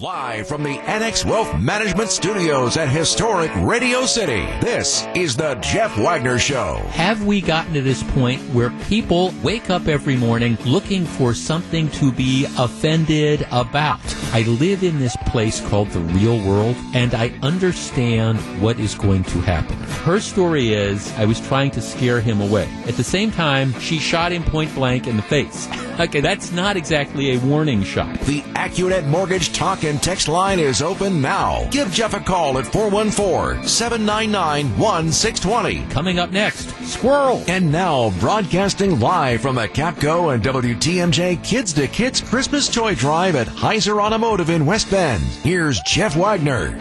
Live from the Annex Wealth Management Studios at historic Radio City, this is the Jeff Wagner Show. Have we gotten to this point where people wake up every morning looking for something to be offended about? I live in this place called the real world, and I understand what is going to happen. Her story is I was trying to scare him away. At the same time, she shot him point blank in the face. okay, that's not exactly a warning shot. The AccuNet Mortgage Talk and Text line is open now. Give Jeff a call at 414 799 1620. Coming up next, Squirrel. And now, broadcasting live from the Kapco and WTMJ Kids to Kids Christmas Toy Drive at Heiser Automotive in West Bend. Here's Jeff Wagner.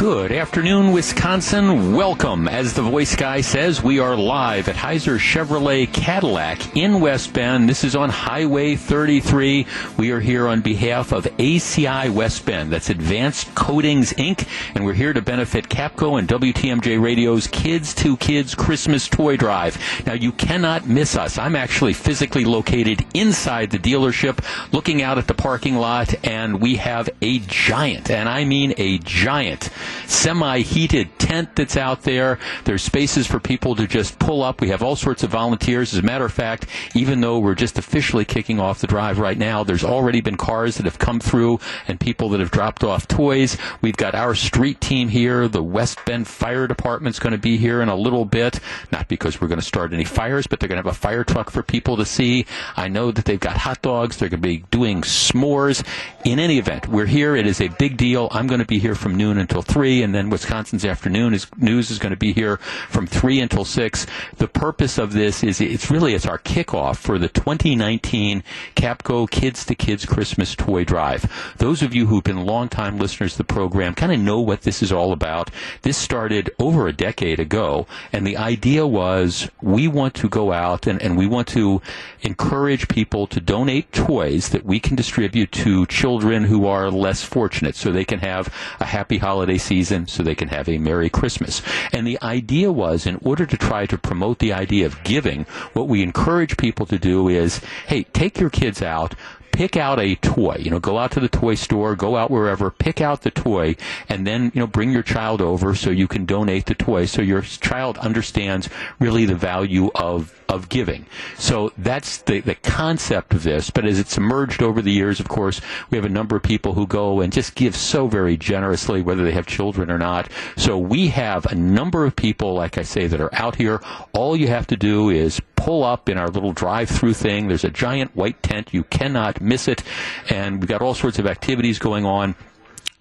Good afternoon, Wisconsin. Welcome. As the voice guy says, we are live at Heiser Chevrolet Cadillac in West Bend. This is on Highway 33. We are here on behalf of ACI West Bend. That's Advanced Coatings Inc. And we're here to benefit Kapco and WTMJ Radio's Kids to Kids Christmas Toy Drive. Now, you cannot miss us. I'm actually physically located inside the dealership, looking out at the parking lot, and we have a giant, and I mean a giant semi-heated tent that's out there. There's spaces for people to just pull up. We have all sorts of volunteers. As a matter of fact, even though we're just officially kicking off the drive right now, there's already been cars that have come through and people that have dropped off toys. We've got our street team here. The West Bend Fire Department's going to be here in a little bit. Not because we're going to start any fires, but they're going to have a fire truck for people to see. I know that they've got hot dogs. They're going to be doing s'mores. In any event, we're here. It is a big deal. I'm going to be here from noon until 3, and then Wisconsin's afternoon is, news is going to be here from 3 until 6. The purpose of this is it's really it's our kickoff for the 2019 Kapco Kids to Kids Christmas Toy Drive. Those of you who've been longtime listeners to the program kind of know what this is all about. This started over a decade ago, and the idea was we want to go out and, and we want to encourage people to donate toys that we can distribute to children who are less fortunate so they can have a happy holiday season so they can have a Merry Christmas. And the idea was, in order to try to promote the idea of giving, what we encourage people to do is, hey, take your kids out, pick out a toy. You know, go out to the toy store, go out wherever, pick out the toy, and then you know bring your child over so you can donate the toy, so your child understands really the value of of giving. So that's the, the concept of this. But as it's emerged over the years, of course, we have a number of people who go and just give so very generously, whether they have children or not. So we have a number of people, like I say, that are out here. All you have to do is pull up in our little drive-through thing. There's a giant white tent. You cannot miss it. And we've got all sorts of activities going on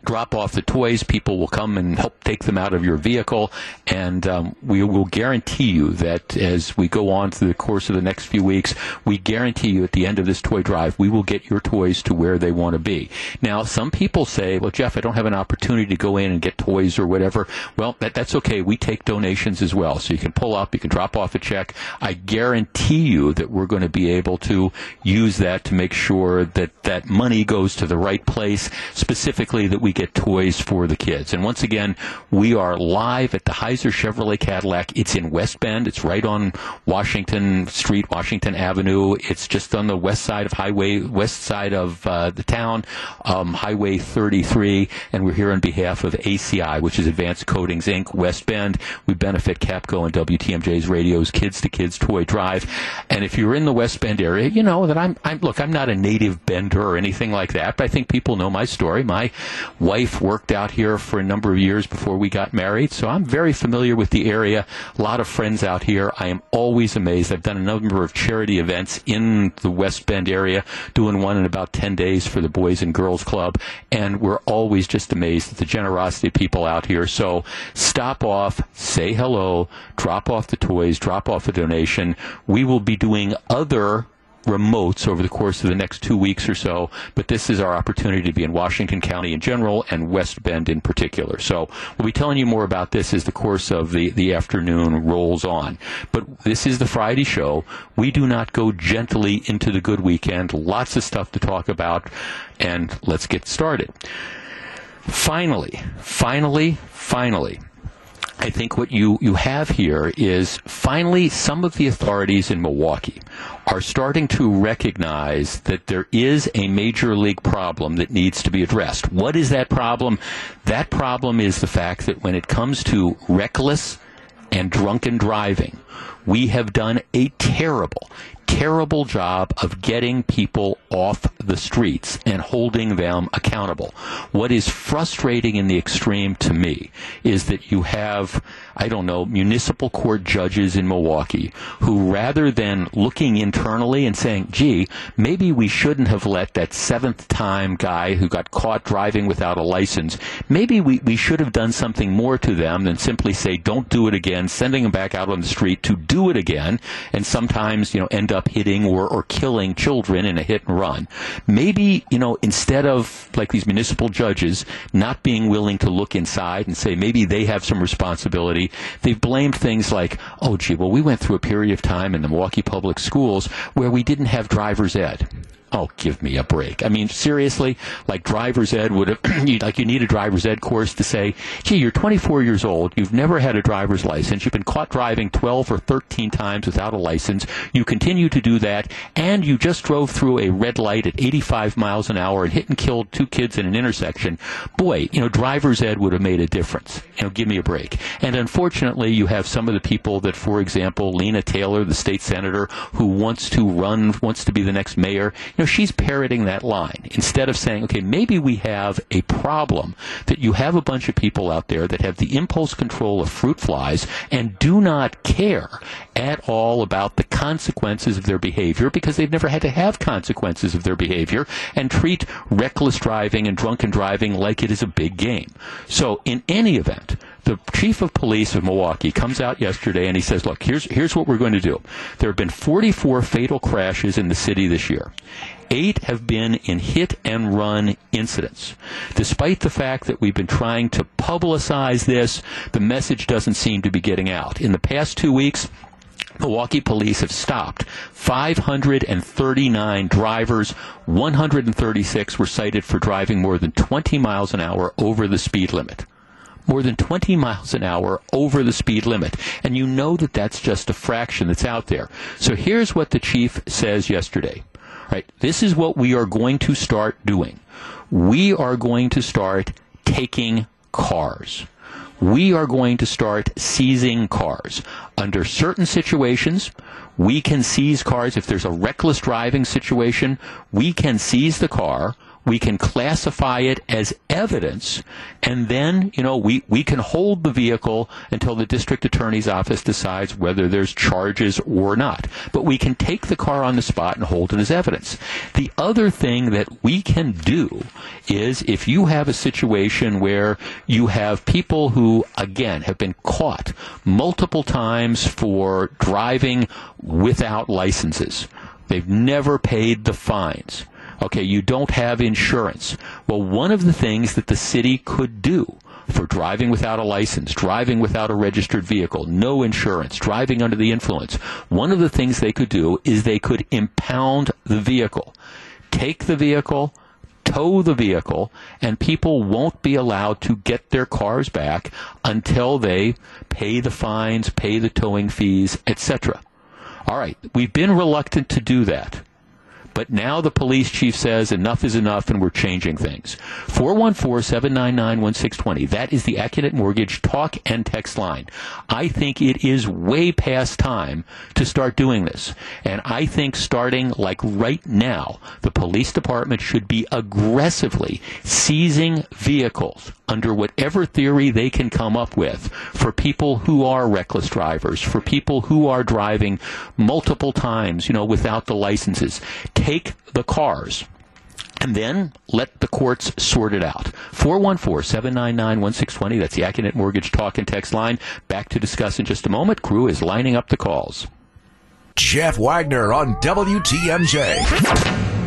drop off the toys. People will come and help take them out of your vehicle, and um, we will guarantee you that as we go on through the course of the next few weeks, we guarantee you at the end of this toy drive, we will get your toys to where they want to be. Now, some people say, "Well, Jeff, I don't have an opportunity to go in and get toys or whatever." Well, that, that's okay. We take donations as well, so you can pull up, you can drop off a check. I guarantee you that we're going to be able to use that to make sure that that money goes to the right place, specifically that we we get toys for the kids. And once again, we are live at the Heiser Chevrolet Cadillac. It's in West Bend. It's right on Washington Street, Washington Avenue. It's just on the west side of Highway, west side of uh, the town, um, Highway 33. And we're here on behalf of ACI, which is Advanced Coatings Inc., West Bend. We benefit Kapco and WTMJ's radios, Kids to Kids Toy Drive. And if you're in the West Bend area, you know that I'm, I'm look, I'm not a native bender or anything like that, but I think people know my story. My wife worked out here for a number of years before we got married, so I'm very familiar with the area. A lot of friends out here. I am always amazed. I've done a number of charity events in the West Bend area, doing one in about 10 days for the Boys and Girls Club, and we're always just amazed at the generosity of people out here. So stop off, say hello, drop off the toys, drop off a donation. We will be doing other remotes over the course of the next two weeks or so, but this is our opportunity to be in Washington County in general and West Bend in particular. So we'll be telling you more about this as the course of the, the afternoon rolls on. But this is the Friday show. We do not go gently into the good weekend. Lots of stuff to talk about, and let's get started. Finally, finally, finally, I think what you, you have here is finally some of the authorities in Milwaukee are starting to recognize that there is a major league problem that needs to be addressed. What is that problem? That problem is the fact that when it comes to reckless and drunken driving, we have done a terrible, terrible job of getting people off the streets and holding them accountable. What is frustrating in the extreme to me is that you have, I don't know, municipal court judges in Milwaukee who rather than looking internally and saying, gee, maybe we shouldn't have let that seventh time guy who got caught driving without a license, maybe we, we should have done something more to them than simply say, don't do it again, sending them back out on the street to do it again, and sometimes, you know, end up hitting or, or killing children in a hit and run. Maybe, you know, instead of like these municipal judges not being willing to look inside and say maybe they have some responsibility, they've blamed things like, oh, gee, well, we went through a period of time in the Milwaukee Public Schools where we didn't have driver's ed. Oh, give me a break. I mean, seriously, like driver's ed would have, like you need a driver's ed course to say, gee, you're 24 years old, you've never had a driver's license, you've been caught driving 12 or 13 times without a license, you continue to do that, and you just drove through a red light at 85 miles an hour and hit and killed two kids in an intersection. Boy, you know, driver's ed would have made a difference. You know, give me a break. And unfortunately, you have some of the people that, for example, Lena Taylor, the state senator, who wants to run, wants to be the next mayor, know, she's parroting that line instead of saying, okay, maybe we have a problem that you have a bunch of people out there that have the impulse control of fruit flies and do not care at all about the consequences of their behavior because they've never had to have consequences of their behavior and treat reckless driving and drunken driving like it is a big game. So in any event, the chief of police of Milwaukee comes out yesterday and he says, look, here's, here's what we're going to do. There have been 44 fatal crashes in the city this year. Eight have been in hit and run incidents. Despite the fact that we've been trying to publicize this, the message doesn't seem to be getting out. In the past two weeks, Milwaukee police have stopped 539 drivers. 136 were cited for driving more than 20 miles an hour over the speed limit more than 20 miles an hour over the speed limit. And you know that that's just a fraction that's out there. So here's what the chief says yesterday. Right? This is what we are going to start doing. We are going to start taking cars. We are going to start seizing cars. Under certain situations, we can seize cars. If there's a reckless driving situation, we can seize the car we can classify it as evidence, and then, you know, we, we can hold the vehicle until the district attorney's office decides whether there's charges or not. But we can take the car on the spot and hold it as evidence. The other thing that we can do is if you have a situation where you have people who, again, have been caught multiple times for driving without licenses, they've never paid the fines Okay, you don't have insurance. Well, one of the things that the city could do for driving without a license, driving without a registered vehicle, no insurance, driving under the influence, one of the things they could do is they could impound the vehicle. Take the vehicle, tow the vehicle, and people won't be allowed to get their cars back until they pay the fines, pay the towing fees, etc. All right, we've been reluctant to do that. But now the police chief says enough is enough and we're changing things. 414-799-1620. That is the Accunet Mortgage talk and text line. I think it is way past time to start doing this. And I think starting like right now, the police department should be aggressively seizing vehicles under whatever theory they can come up with for people who are reckless drivers, for people who are driving multiple times, you know, without the licenses the cars and then let the courts sort it out. 414-799-1620. That's the Accunet Mortgage Talk and Text line. Back to discuss in just a moment. Crew is lining up the calls. Jeff Wagner on WTMJ.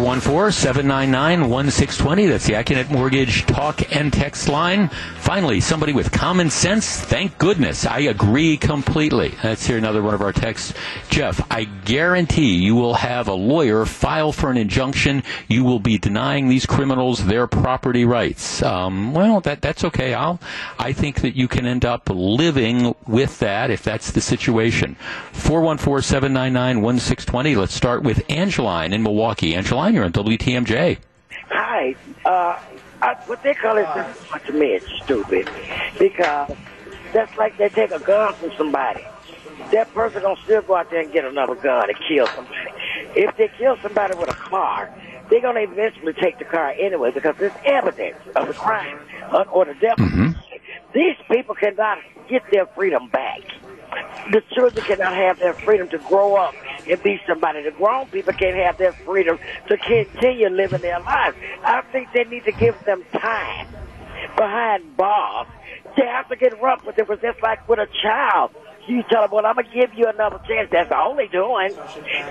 414-799-1620. That's the Accunet Mortgage talk and text line. Finally, somebody with common sense. Thank goodness. I agree completely. Let's hear another one of our texts. Jeff, I guarantee you will have a lawyer file for an injunction. You will be denying these criminals their property rights. Um, well, that that's okay. I'll, I think that you can end up living with that if that's the situation. 414-799-1620. Let's start with Angeline in Milwaukee. Angeline, you're on WTMJ. Hi. Uh, I, what they call it to me is stupid because that's like they take a gun from somebody. That person gonna still go out there and get another gun and kill somebody. If they kill somebody with a car, they're gonna eventually take the car anyway because there's evidence of the crime or the death. Mm-hmm. These people cannot get their freedom back. The children cannot have their freedom to grow up and be somebody. The grown people can't have their freedom to continue living their lives. I think they need to give them time behind bars. They have to get rough with it. Just like with a child. You tell them, well, I'm going to give you another chance. That's all they're doing.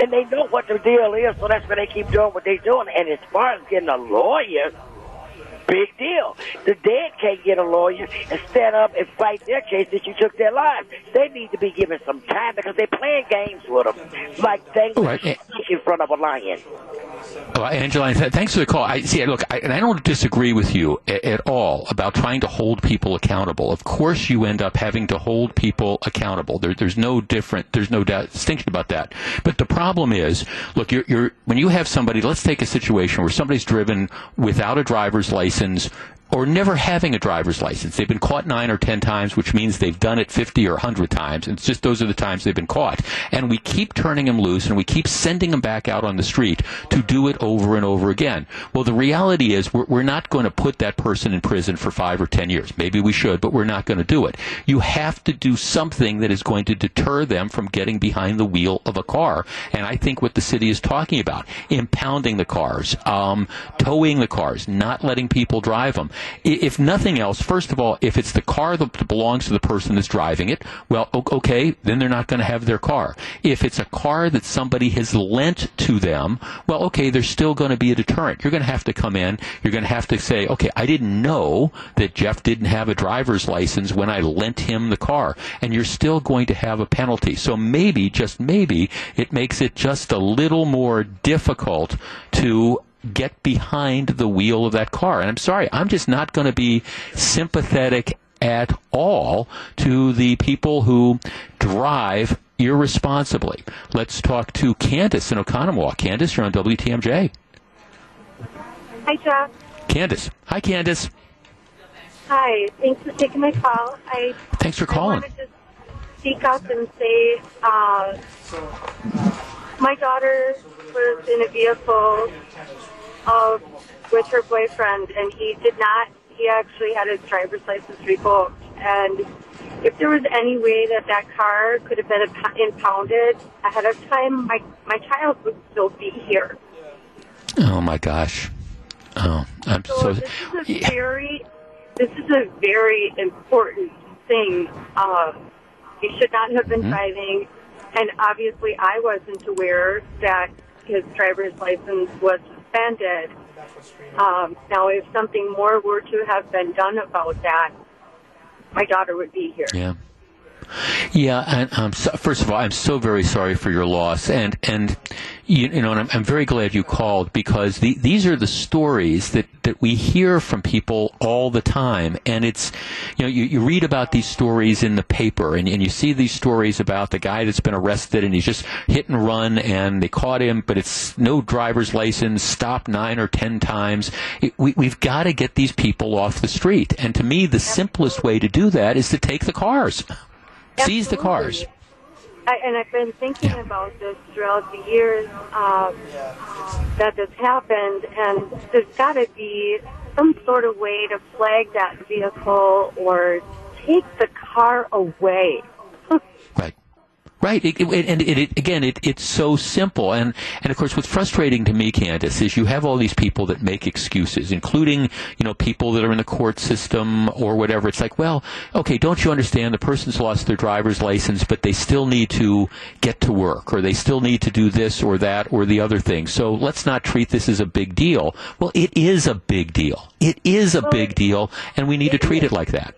And they know what the deal is, so that's why they keep doing what they're doing. And as far as getting a lawyer, big deal. The dead can't get a lawyer and stand up and fight their case that you took their lives. They need to be given some time because they're playing games with them, like things right. Eh, in front of a lion. Angeline, thanks for the call. I see. Look, I, and I don't disagree with you at, at all about trying to hold people accountable. Of course, you end up having to hold people accountable. There, there's no different. There's no doubt, distinction about that. But the problem is, look, you're, you're when you have somebody. Let's take a situation where somebody's driven without a driver's license license or never having a driver's license. They've been caught nine or ten times, which means they've done it 50 or 100 times. And it's just those are the times they've been caught. And we keep turning them loose and we keep sending them back out on the street to do it over and over again. Well, the reality is we're, we're not going to put that person in prison for five or ten years. Maybe we should, but we're not going to do it. You have to do something that is going to deter them from getting behind the wheel of a car. And I think what the city is talking about, impounding the cars, um, towing the cars, not letting people drive them if nothing else, first of all, if it's the car that belongs to the person that's driving it, well, okay, then they're not going to have their car. If it's a car that somebody has lent to them, well, okay, there's still going to be a deterrent. You're going to have to come in. You're going to have to say, okay, I didn't know that Jeff didn't have a driver's license when I lent him the car. And you're still going to have a penalty. So maybe, just maybe, it makes it just a little more difficult to get behind the wheel of that car. And I'm sorry, I'm just not going to be sympathetic at all to the people who drive irresponsibly. Let's talk to Candace in Oconomowoc. Candace, you're on WTMJ. Hi, Jeff. Candace. Hi, Candace. Hi. Thanks for taking my call. I Thanks for calling. I wanted to speak up and say uh, my daughter was in a vehicle of with her boyfriend, and he did not. He actually had his driver's license revoked, and if there was any way that that car could have been impounded ahead of time, my my child would still be here. Oh my gosh! Oh, I'm so. so this is a yeah. very, this is a very important thing. Um, he should not have been mm-hmm. driving, and obviously, I wasn't aware that his driver's license was Um, now, if something more were to have been done about that, my daughter would be here. Yeah. Yeah, and um, so, first of all, I'm so very sorry for your loss, and and you, you know, and I'm, I'm, very glad you called because the, these are the stories that, that we hear from people all the time, and it's you know you, you read about these stories in the paper, and, and you see these stories about the guy that's been arrested and he's just hit and run, and they caught him, but it's no driver's license, stopped nine or ten times. It, we, we've got to get these people off the street, and to me, the simplest way to do that is to take the cars. Seize the cars. I, and I've been thinking yeah. about this throughout the years um, that this happened, and there's got to be some sort of way to flag that vehicle or take the car away. Right. It, it, and it, again, it's so simple, and and of course, what's frustrating to me, Candace, is you have all these people that make excuses, including you know people that are in the court system or whatever. It's like, well, okay, don't you understand? The person's lost their driver's license, but they still need to get to work, or they still need to do this or that or the other thing. So let's not treat this as a big deal. Well, it is a big deal. It is a big deal, and we need to treat it like that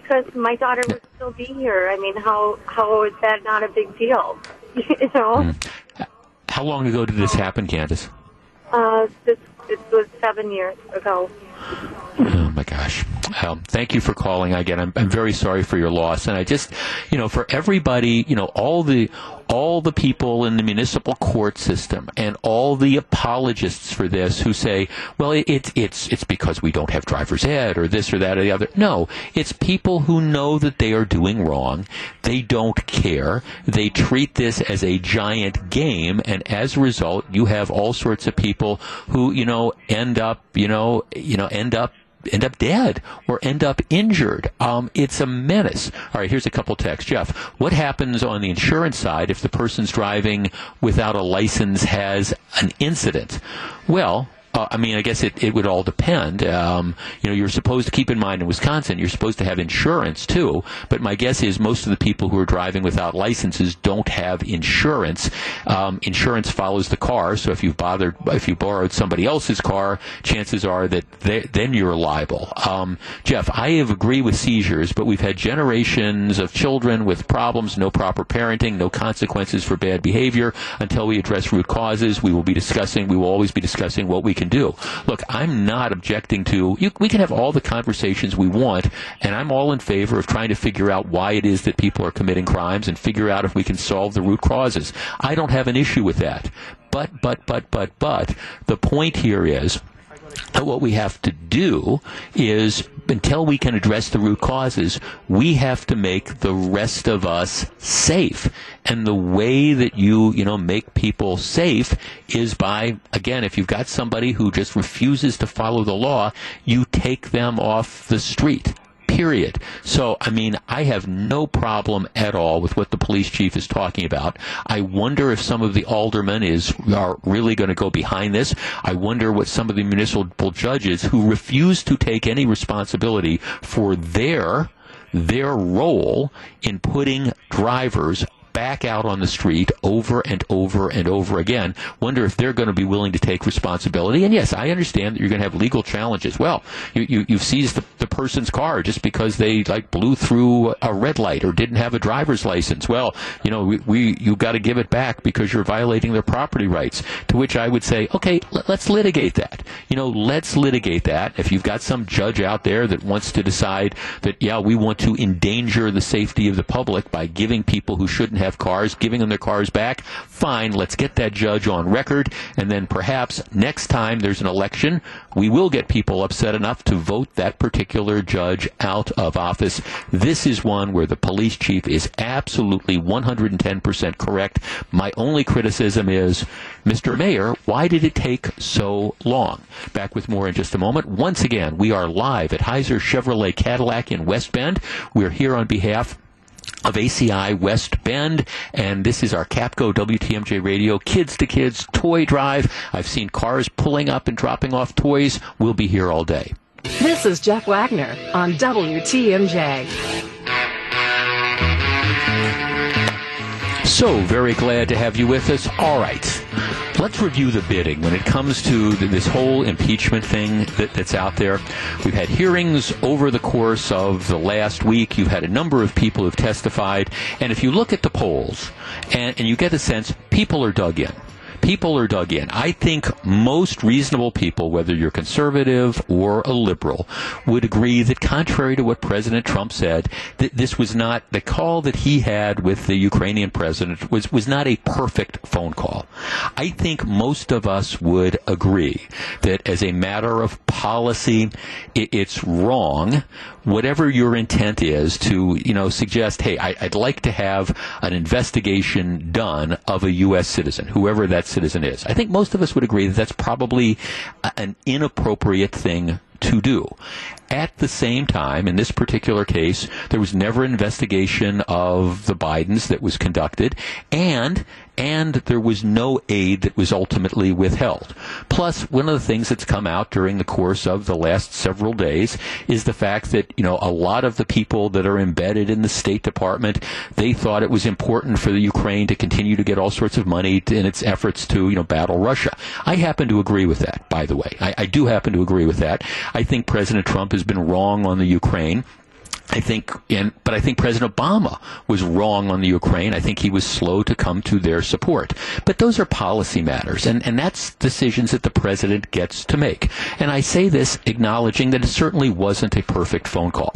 because my daughter would still be here. I mean, how how is that not a big deal? you know. Mm. How long ago did this happen, Candace? Uh, this it was seven years ago. Oh my gosh. Um, thank you for calling again. I'm, I'm very sorry for your loss, and I just, you know, for everybody, you know, all the all the people in the municipal court system and all the apologists for this who say, well, it, it, it's it's because we don't have driver's ed or this or that or the other. No, it's people who know that they are doing wrong. They don't care. They treat this as a giant game, and as a result, you have all sorts of people who, you know, end up, you know, you know, end up end up dead or end up injured. Um, it's a menace. All right, here's a couple texts. Jeff, what happens on the insurance side if the person's driving without a license has an incident? Well, uh, I mean, I guess it, it would all depend. Um, you know, you're supposed to keep in mind in Wisconsin, you're supposed to have insurance too. But my guess is most of the people who are driving without licenses don't have insurance. Um, insurance follows the car, so if you've bothered, if you borrowed somebody else's car, chances are that then you're liable. Um, Jeff, I agree with seizures, but we've had generations of children with problems, no proper parenting, no consequences for bad behavior. Until we address root causes, we will be discussing. We will always be discussing what we can can do. Look, I'm not objecting to, you, we can have all the conversations we want, and I'm all in favor of trying to figure out why it is that people are committing crimes and figure out if we can solve the root causes. I don't have an issue with that. But, but, but, but, but, the point here is, that what we have to do is until we can address the root causes, we have to make the rest of us safe. And the way that you, you know, make people safe is by, again, if you've got somebody who just refuses to follow the law, you take them off the street period. So, I mean, I have no problem at all with what the police chief is talking about. I wonder if some of the aldermen is are really going to go behind this. I wonder what some of the municipal judges who refuse to take any responsibility for their their role in putting drivers back out on the street over and over and over again. Wonder if they're going to be willing to take responsibility. And yes, I understand that you're going to have legal challenges. Well, you, you, you've seized the, person's car just because they like blew through a red light or didn't have a driver's license. Well, you know, we, we you got to give it back because you're violating their property rights. To which I would say, okay, let, let's litigate that. You know, let's litigate that. If you've got some judge out there that wants to decide that, yeah, we want to endanger the safety of the public by giving people who shouldn't have cars, giving them their cars back. Fine, let's get that judge on record, and then perhaps next time there's an election, we will get people upset enough to vote that particular judge out of office. This is one where the police chief is absolutely 110% correct. My only criticism is, Mr. Mayor, why did it take so long? Back with more in just a moment. Once again, we are live at Heiser Chevrolet Cadillac in West Bend. We're here on behalf of ACI West Bend, and this is our Kapco WTMJ Radio Kids to Kids Toy Drive. I've seen cars pulling up and dropping off toys. We'll be here all day. This is Jeff Wagner on WTMJ. So very glad to have you with us. All right. Let's review the bidding when it comes to this whole impeachment thing that, that's out there. We've had hearings over the course of the last week. You've had a number of people who've testified. And if you look at the polls and, and you get the sense people are dug in people are dug in. I think most reasonable people, whether you're conservative or a liberal, would agree that contrary to what President Trump said, that this was not the call that he had with the Ukrainian president was was not a perfect phone call. I think most of us would agree that as a matter of policy, it, it's wrong whatever your intent is to, you know, suggest, hey, I, would like to have an investigation done of a U.S. citizen, whoever that citizen is. I think most of us would agree that that's probably an inappropriate thing to do. At the same time, in this particular case, there was never investigation of the Bidens that was conducted, and and there was no aid that was ultimately withheld. Plus, one of the things that's come out during the course of the last several days is the fact that, you know, a lot of the people that are embedded in the State Department, they thought it was important for the Ukraine to continue to get all sorts of money in its efforts to, you know, battle Russia. I happen to agree with that, by the way. I, I do happen to agree with that. I think President Trump has been wrong on the Ukraine. I think, and, but I think President Obama was wrong on the Ukraine. I think he was slow to come to their support. But those are policy matters, and, and that's decisions that the president gets to make. And I say this acknowledging that it certainly wasn't a perfect phone call.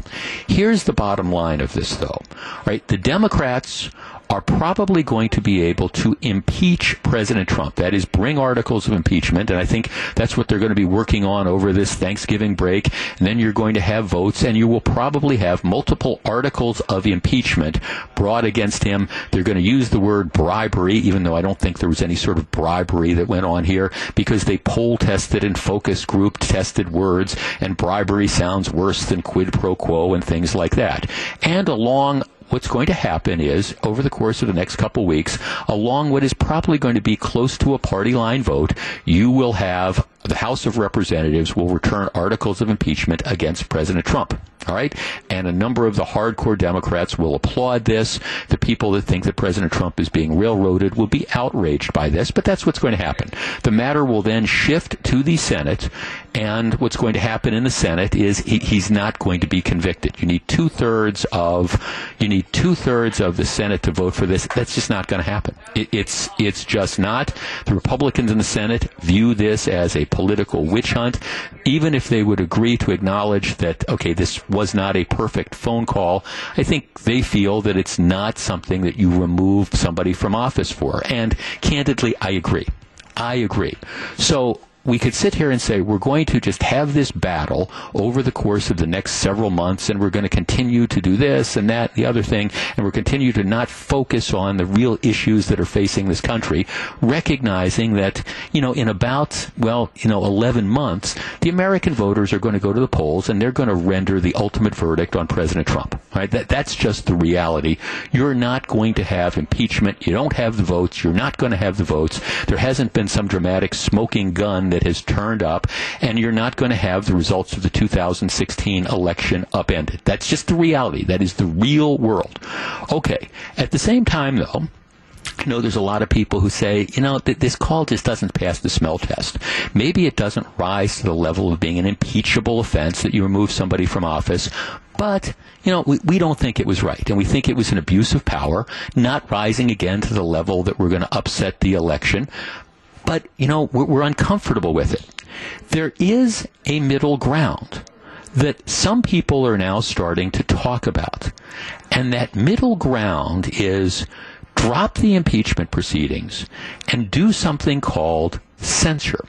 Here's the bottom line of this, though. Right? The Democrats are probably going to be able to impeach President Trump. That is, bring articles of impeachment, and I think that's what they're going to be working on over this Thanksgiving break. And then you're going to have votes, and you will probably have multiple articles of impeachment brought against him. They're going to use the word bribery, even though I don't think there was any sort of bribery that went on here, because they poll tested and focus group tested words, and bribery sounds worse than quid pro quo and things like that. And along what's going to happen is, over the course of the next couple weeks, along what is probably going to be close to a party line vote, you will have the House of Representatives will return articles of impeachment against President Trump. All right? And a number of the hardcore Democrats will applaud this. The people that think that President Trump is being railroaded will be outraged by this, but that's what's going to happen. The matter will then shift to the Senate, and what's going to happen in the Senate is he, he's not going to be convicted. You need two thirds of you need two thirds of the Senate to vote for this. That's just not going to happen. It, it's it's just not. The Republicans in the Senate view this as a political witch hunt, even if they would agree to acknowledge that okay, this was not a perfect phone call. I think they feel that it's not something that you remove somebody from office for. And candidly, I agree. I agree. So we could sit here and say we're going to just have this battle over the course of the next several months and we're going to continue to do this and that the other thing and we're continue to not focus on the real issues that are facing this country recognizing that you know in about well you know 11 months the American voters are going to go to the polls and they're going to render the ultimate verdict on President Trump right? That that's just the reality. You're not going to have impeachment. You don't have the votes. You're not going to have the votes. There hasn't been some dramatic smoking gun that has turned up, and you're not going to have the results of the 2016 election upended. That's just the reality. That is the real world. Okay. At the same time, though, I know there's a lot of people who say, you know, th- this call just doesn't pass the smell test. Maybe it doesn't rise to the level of being an impeachable offense that you remove somebody from office, but, you know, we, we don't think it was right. And we think it was an abuse of power, not rising again to the level that we're going to upset the election but you know we're, we're uncomfortable with it. There is a middle ground that some people are now starting to talk about, and that middle ground is drop the impeachment proceedings and do something called censure.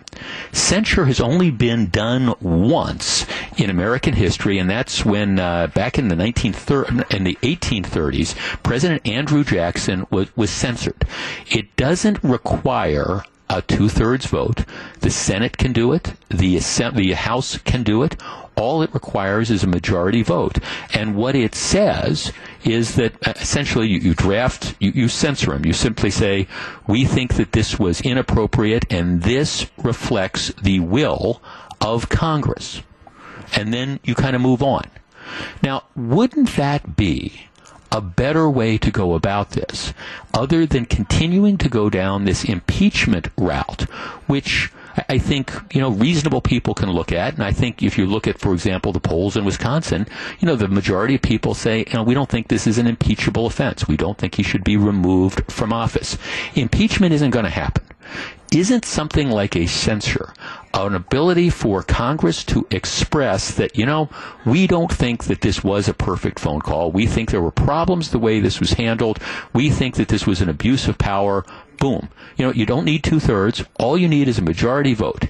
Censure has only been done once in American history, and that's when uh, back in the 1930s, in the 1830s, President Andrew Jackson was, was censored. It doesn't require a two thirds vote. The Senate can do it. The, the House can do it. All it requires is a majority vote. And what it says is that uh, essentially you, you draft, you, you censor them. You simply say, we think that this was inappropriate and this reflects the will of Congress. And then you kind of move on. Now, wouldn't that be a better way to go about this other than continuing to go down this impeachment route, which I think, you know, reasonable people can look at. And I think if you look at, for example, the polls in Wisconsin, you know, the majority of people say, you know, we don't think this is an impeachable offense. We don't think he should be removed from office. Impeachment isn't going to happen. Isn't something like a censure an ability for Congress to express that, you know, we don't think that this was a perfect phone call. We think there were problems the way this was handled. We think that this was an abuse of power. Boom. You know, you don't need two thirds. All you need is a majority vote.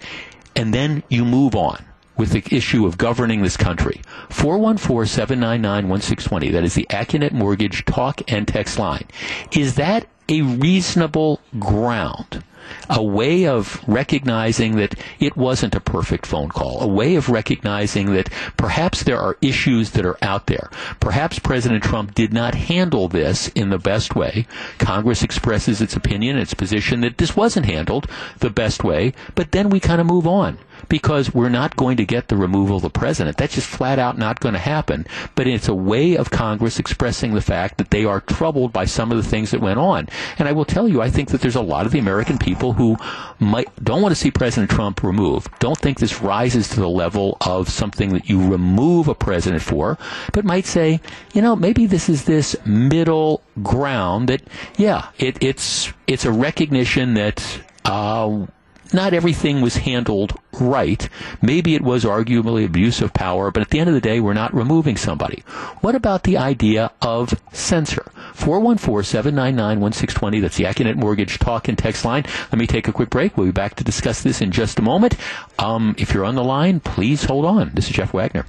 And then you move on with the issue of governing this country. 414-799-1620. That is the Accunet Mortgage talk and text line. Is that a reasonable ground a way of recognizing that it wasn't a perfect phone call, a way of recognizing that perhaps there are issues that are out there. Perhaps President Trump did not handle this in the best way. Congress expresses its opinion, its position that this wasn't handled the best way, but then we kind of move on because we're not going to get the removal of the president. That's just flat out not going to happen. But it's a way of Congress expressing the fact that they are troubled by some of the things that went on. And I will tell you, I think that there's a lot of the American people who might don't want to see President Trump removed, don't think this rises to the level of something that you remove a president for, but might say, you know, maybe this is this middle ground that, yeah, it, it's it's a recognition that. Uh, not everything was handled right. Maybe it was arguably abuse of power, but at the end of the day, we're not removing somebody. What about the idea of censor? 414-799-1620. That's the Accunet Mortgage talk and text line. Let me take a quick break. We'll be back to discuss this in just a moment. Um, if you're on the line, please hold on. This is Jeff Wagner.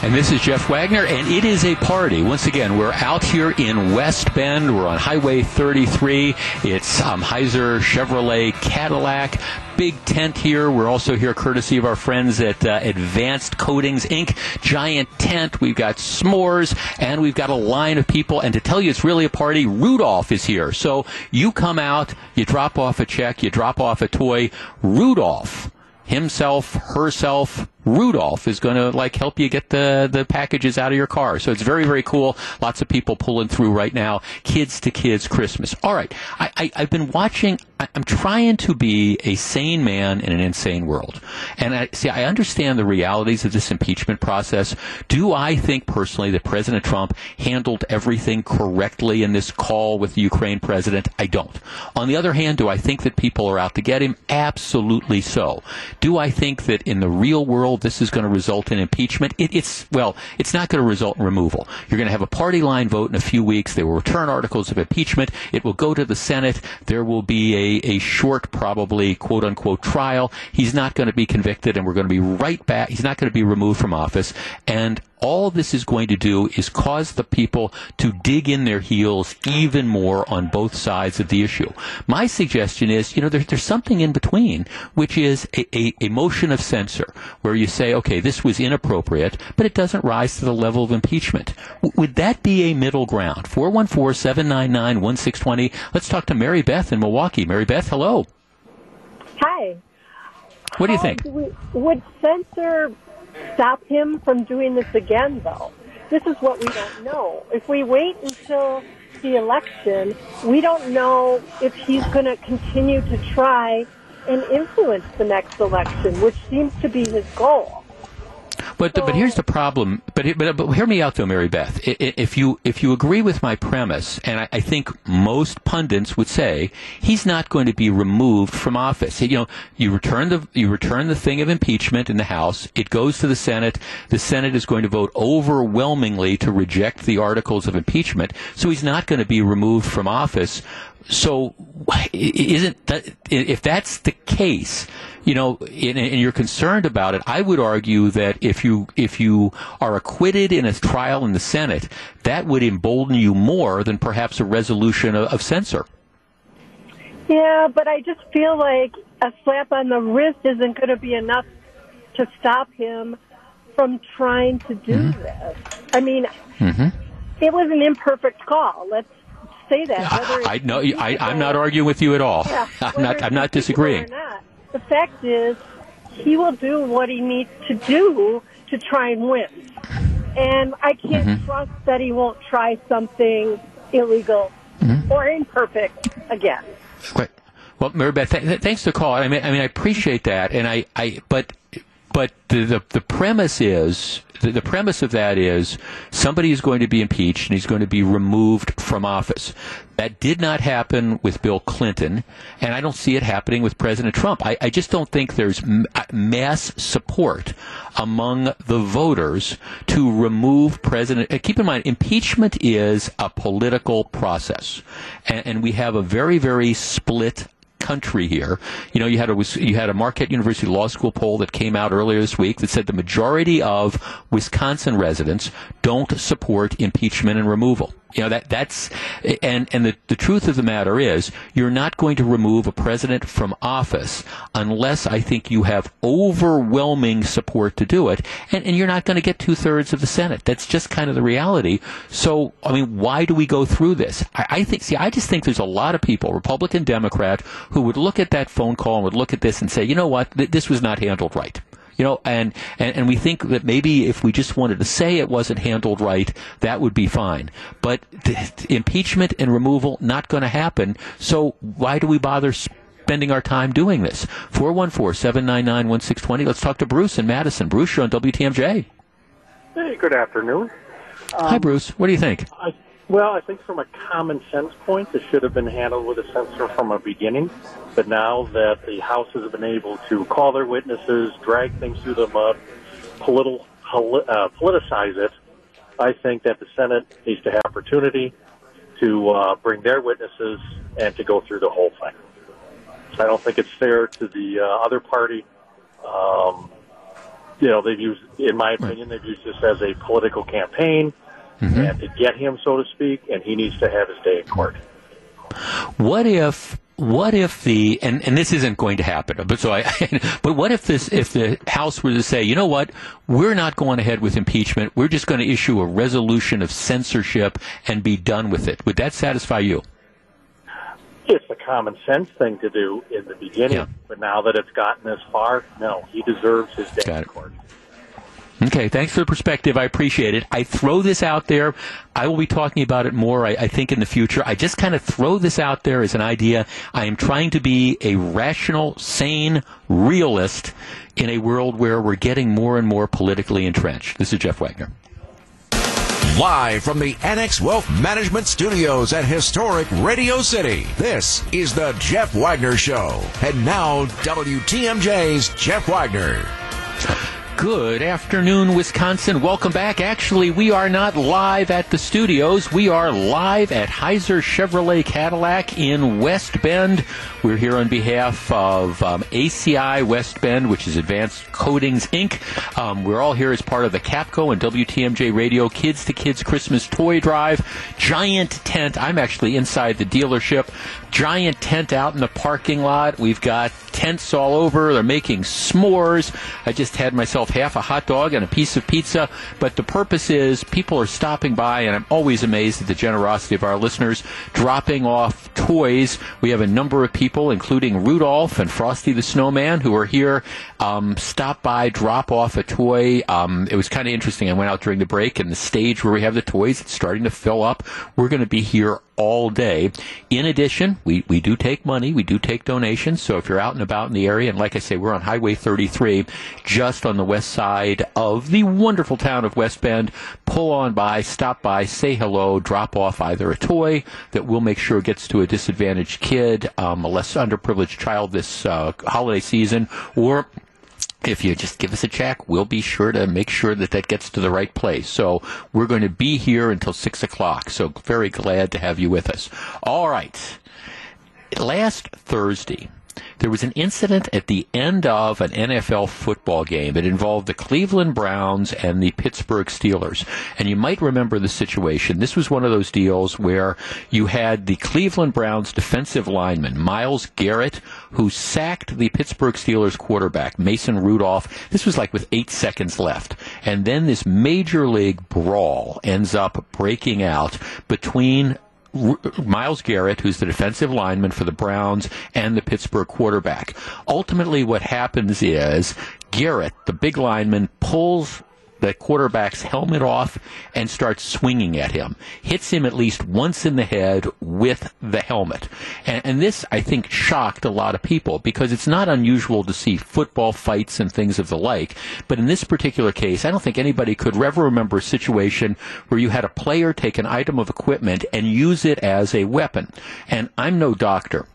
And this is Jeff Wagner, and it is a party. Once again, we're out here in West Bend. We're on Highway 33. It's um, Heiser Chevrolet Cadillac. Big tent here. We're also here courtesy of our friends at uh, Advanced Coatings Inc. Giant tent. We've got s'mores, and we've got a line of people. And to tell you it's really a party, Rudolph is here. So you come out, you drop off a check, you drop off a toy. Rudolph himself, herself, Rudolph is going to like help you get the the packages out of your car. So it's very very cool. Lots of people pulling through right now. Kids to kids Christmas. All right, I, I have been watching. I, am trying to be a sane man in an insane world, and I see. I understand the realities of this impeachment process. Do I think personally that President Trump handled everything correctly in this call with the Ukraine president? I don't. On the other hand, do I think that people are out to get him? Absolutely so. Do I think that in the real world this is going to result in impeachment. It, it's, well, it's not going to result in removal. You're going to have a party line vote in a few weeks. They will return articles of impeachment. It will go to the Senate. There will be a, a short, probably, quote unquote, trial. He's not going to be convicted, and we're going to be right back. He's not going to be removed from office. And all this is going to do is cause the people to dig in their heels even more on both sides of the issue. My suggestion is, you know, there, there's something in between, which is a, a, a, motion of censure, where you say, okay, this was inappropriate, but it doesn't rise to the level of impeachment. W- would that be a middle ground? 414-799-1620. Let's talk to Mary Beth in Milwaukee. Mary Beth, hello. Hi. What do you um, think? Do we, would censor stop him from doing this again, though? This is what we don't know. If we wait until the election, we don't know if he's going to continue to try and influence the next election, which seems to be his goal. But but here's the problem. But, but but hear me out though, Mary Beth. If you if you agree with my premise, and I, I think most pundits would say he's not going to be removed from office. You know, you return the you return the thing of impeachment in the House. It goes to the Senate. The Senate is going to vote overwhelmingly to reject the articles of impeachment. So he's not going to be removed from office. So isn't that if that's the case? You know, and, and, you're concerned about it, I would argue that if you if you are acquitted in a trial in the Senate, that would embolden you more than perhaps a resolution of, of censure. Yeah, but I just feel like a slap on the wrist isn't going to be enough to stop him from trying to do mm-hmm. this. I mean, mm-hmm. it was an imperfect call. Let's say that. I, know. I, I'm not arguing with you at all. Yeah, I'm not. I'm not disagreeing. Not the fact is, he will do what he needs to do to try and win. And I can't mm-hmm. trust that he won't try something illegal mm-hmm. or imperfect again. Great. Well, Mary Beth, th- thanks for the call. I mean, I mean, I appreciate that, and I, I, but, but the, the, the premise is the, the premise of that is somebody is going to be impeached and he's going to be removed from office. That did not happen with Bill Clinton, and I don't see it happening with President Trump. I, I just don't think there's m- uh, mass support among the voters to remove President. Uh, keep in mind, impeachment is a political process, and, and we have a very, very split country here. You know, you had a you had a Marquette University Law School poll that came out earlier this week that said the majority of Wisconsin residents don't support impeachment and removal. You know that that's and and the, the truth of the matter is you're not going to remove a president from office unless I think you have overwhelming support to do it, and, and you're not going to get two thirds of the Senate. That's just kind of the reality. So I mean, why do we go through this? I, I think see, I just think there's a lot of people, Republican, Democrat, who would look at that phone call and would look at this and say, you know what, Th- this was not handled right. You know, and, and, and we think that maybe if we just wanted to say it wasn't handled right, that would be fine. But impeachment and removal, not going to happen. So why do we bother spending our time doing this? 414-799-1620. Let's talk to Bruce in Madison. Bruce, you're on WTMJ. Hey, good afternoon. Um, Hi, Bruce. What do you think? I, well, I think from a common sense point, this should have been handled with a censor from a beginning. But now that the House has been able to call their witnesses, drag things through the mud, political, uh, politicize it, I think that the Senate needs to have opportunity to uh, bring their witnesses and to go through the whole thing. I don't think it's fair to the uh, other party. Um, you know, they've used, in my opinion, they've used this as a political campaign mm-hmm. and to get him, so to speak, and he needs to have his day in court. What if what if the and, and this isn't going to happen but so I but what if this if the house were to say you know what we're not going ahead with impeachment we're just going to issue a resolution of censorship and be done with it would that satisfy you it's a common sense thing to do in the beginning yeah. but now that it's gotten this far no he deserves his day in court Okay, thanks for the perspective. I appreciate it. I throw this out there. I will be talking about it more, I, I, think, in the future. I just kind of throw this out there as an idea. I am trying to be a rational, sane realist in a world where we're getting more and more politically entrenched. This is Jeff Wagner. Live from the Annex Wealth Management Studios at historic Radio City, this is the Jeff Wagner Show. And now, WTMJ's Jeff Wagner. Good afternoon, Wisconsin. Welcome back. Actually, we are not live at the studios. We are live at Heiser Chevrolet Cadillac in West Bend. We're here on behalf of um, ACI West Bend, which is Advanced Coatings Inc. Um, we're all here as part of the Kapco and WTMJ Radio Kids to Kids Christmas Toy Drive. Giant tent. I'm actually inside the dealership. Giant tent out in the parking lot. We've got tents all over. They're making s'mores. I just had myself half a hot dog and a piece of pizza. But the purpose is people are stopping by, and I'm always amazed at the generosity of our listeners, dropping off toys. We have a number of people, including Rudolph and Frosty the Snowman, who are here. Um, stop by, drop off a toy. Um, it was kind of interesting. I went out during the break, and the stage where we have the toys, it's starting to fill up. We're going to be here all day. In addition, we, we do take money, we do take donations. So if you're out and about in the area, and like I say, we're on Highway 33, just on the west side of the wonderful town of West Bend, pull on by, stop by, say hello, drop off either a toy that we'll make sure gets to a disadvantaged kid, um, a less underprivileged child this uh, holiday season, or if you just give us a check, we'll be sure to make sure that that gets to the right place. So we're going to be here until six o'clock. So very glad to have you with us. All right. Last Thursday, there was an incident at the end of an NFL football game. It involved the Cleveland Browns and the Pittsburgh Steelers. And you might remember the situation. This was one of those deals where you had the Cleveland Browns defensive lineman, Myles Garrett, who sacked the Pittsburgh Steelers quarterback, Mason Rudolph. This was like with eight seconds left. And then this major league brawl ends up breaking out between Myles Garrett, who's the defensive lineman for the Browns and the Pittsburgh quarterback. Ultimately, what happens is Garrett, the big lineman, pulls the quarterback's helmet off and starts swinging at him. Hits him at least once in the head with the helmet. And, and, this, I think, shocked a lot of people because it's not unusual to see football fights and things of the like. But in this particular case, I don't think anybody could ever remember a situation where you had a player take an item of equipment and use it as a weapon. And I'm no doctor.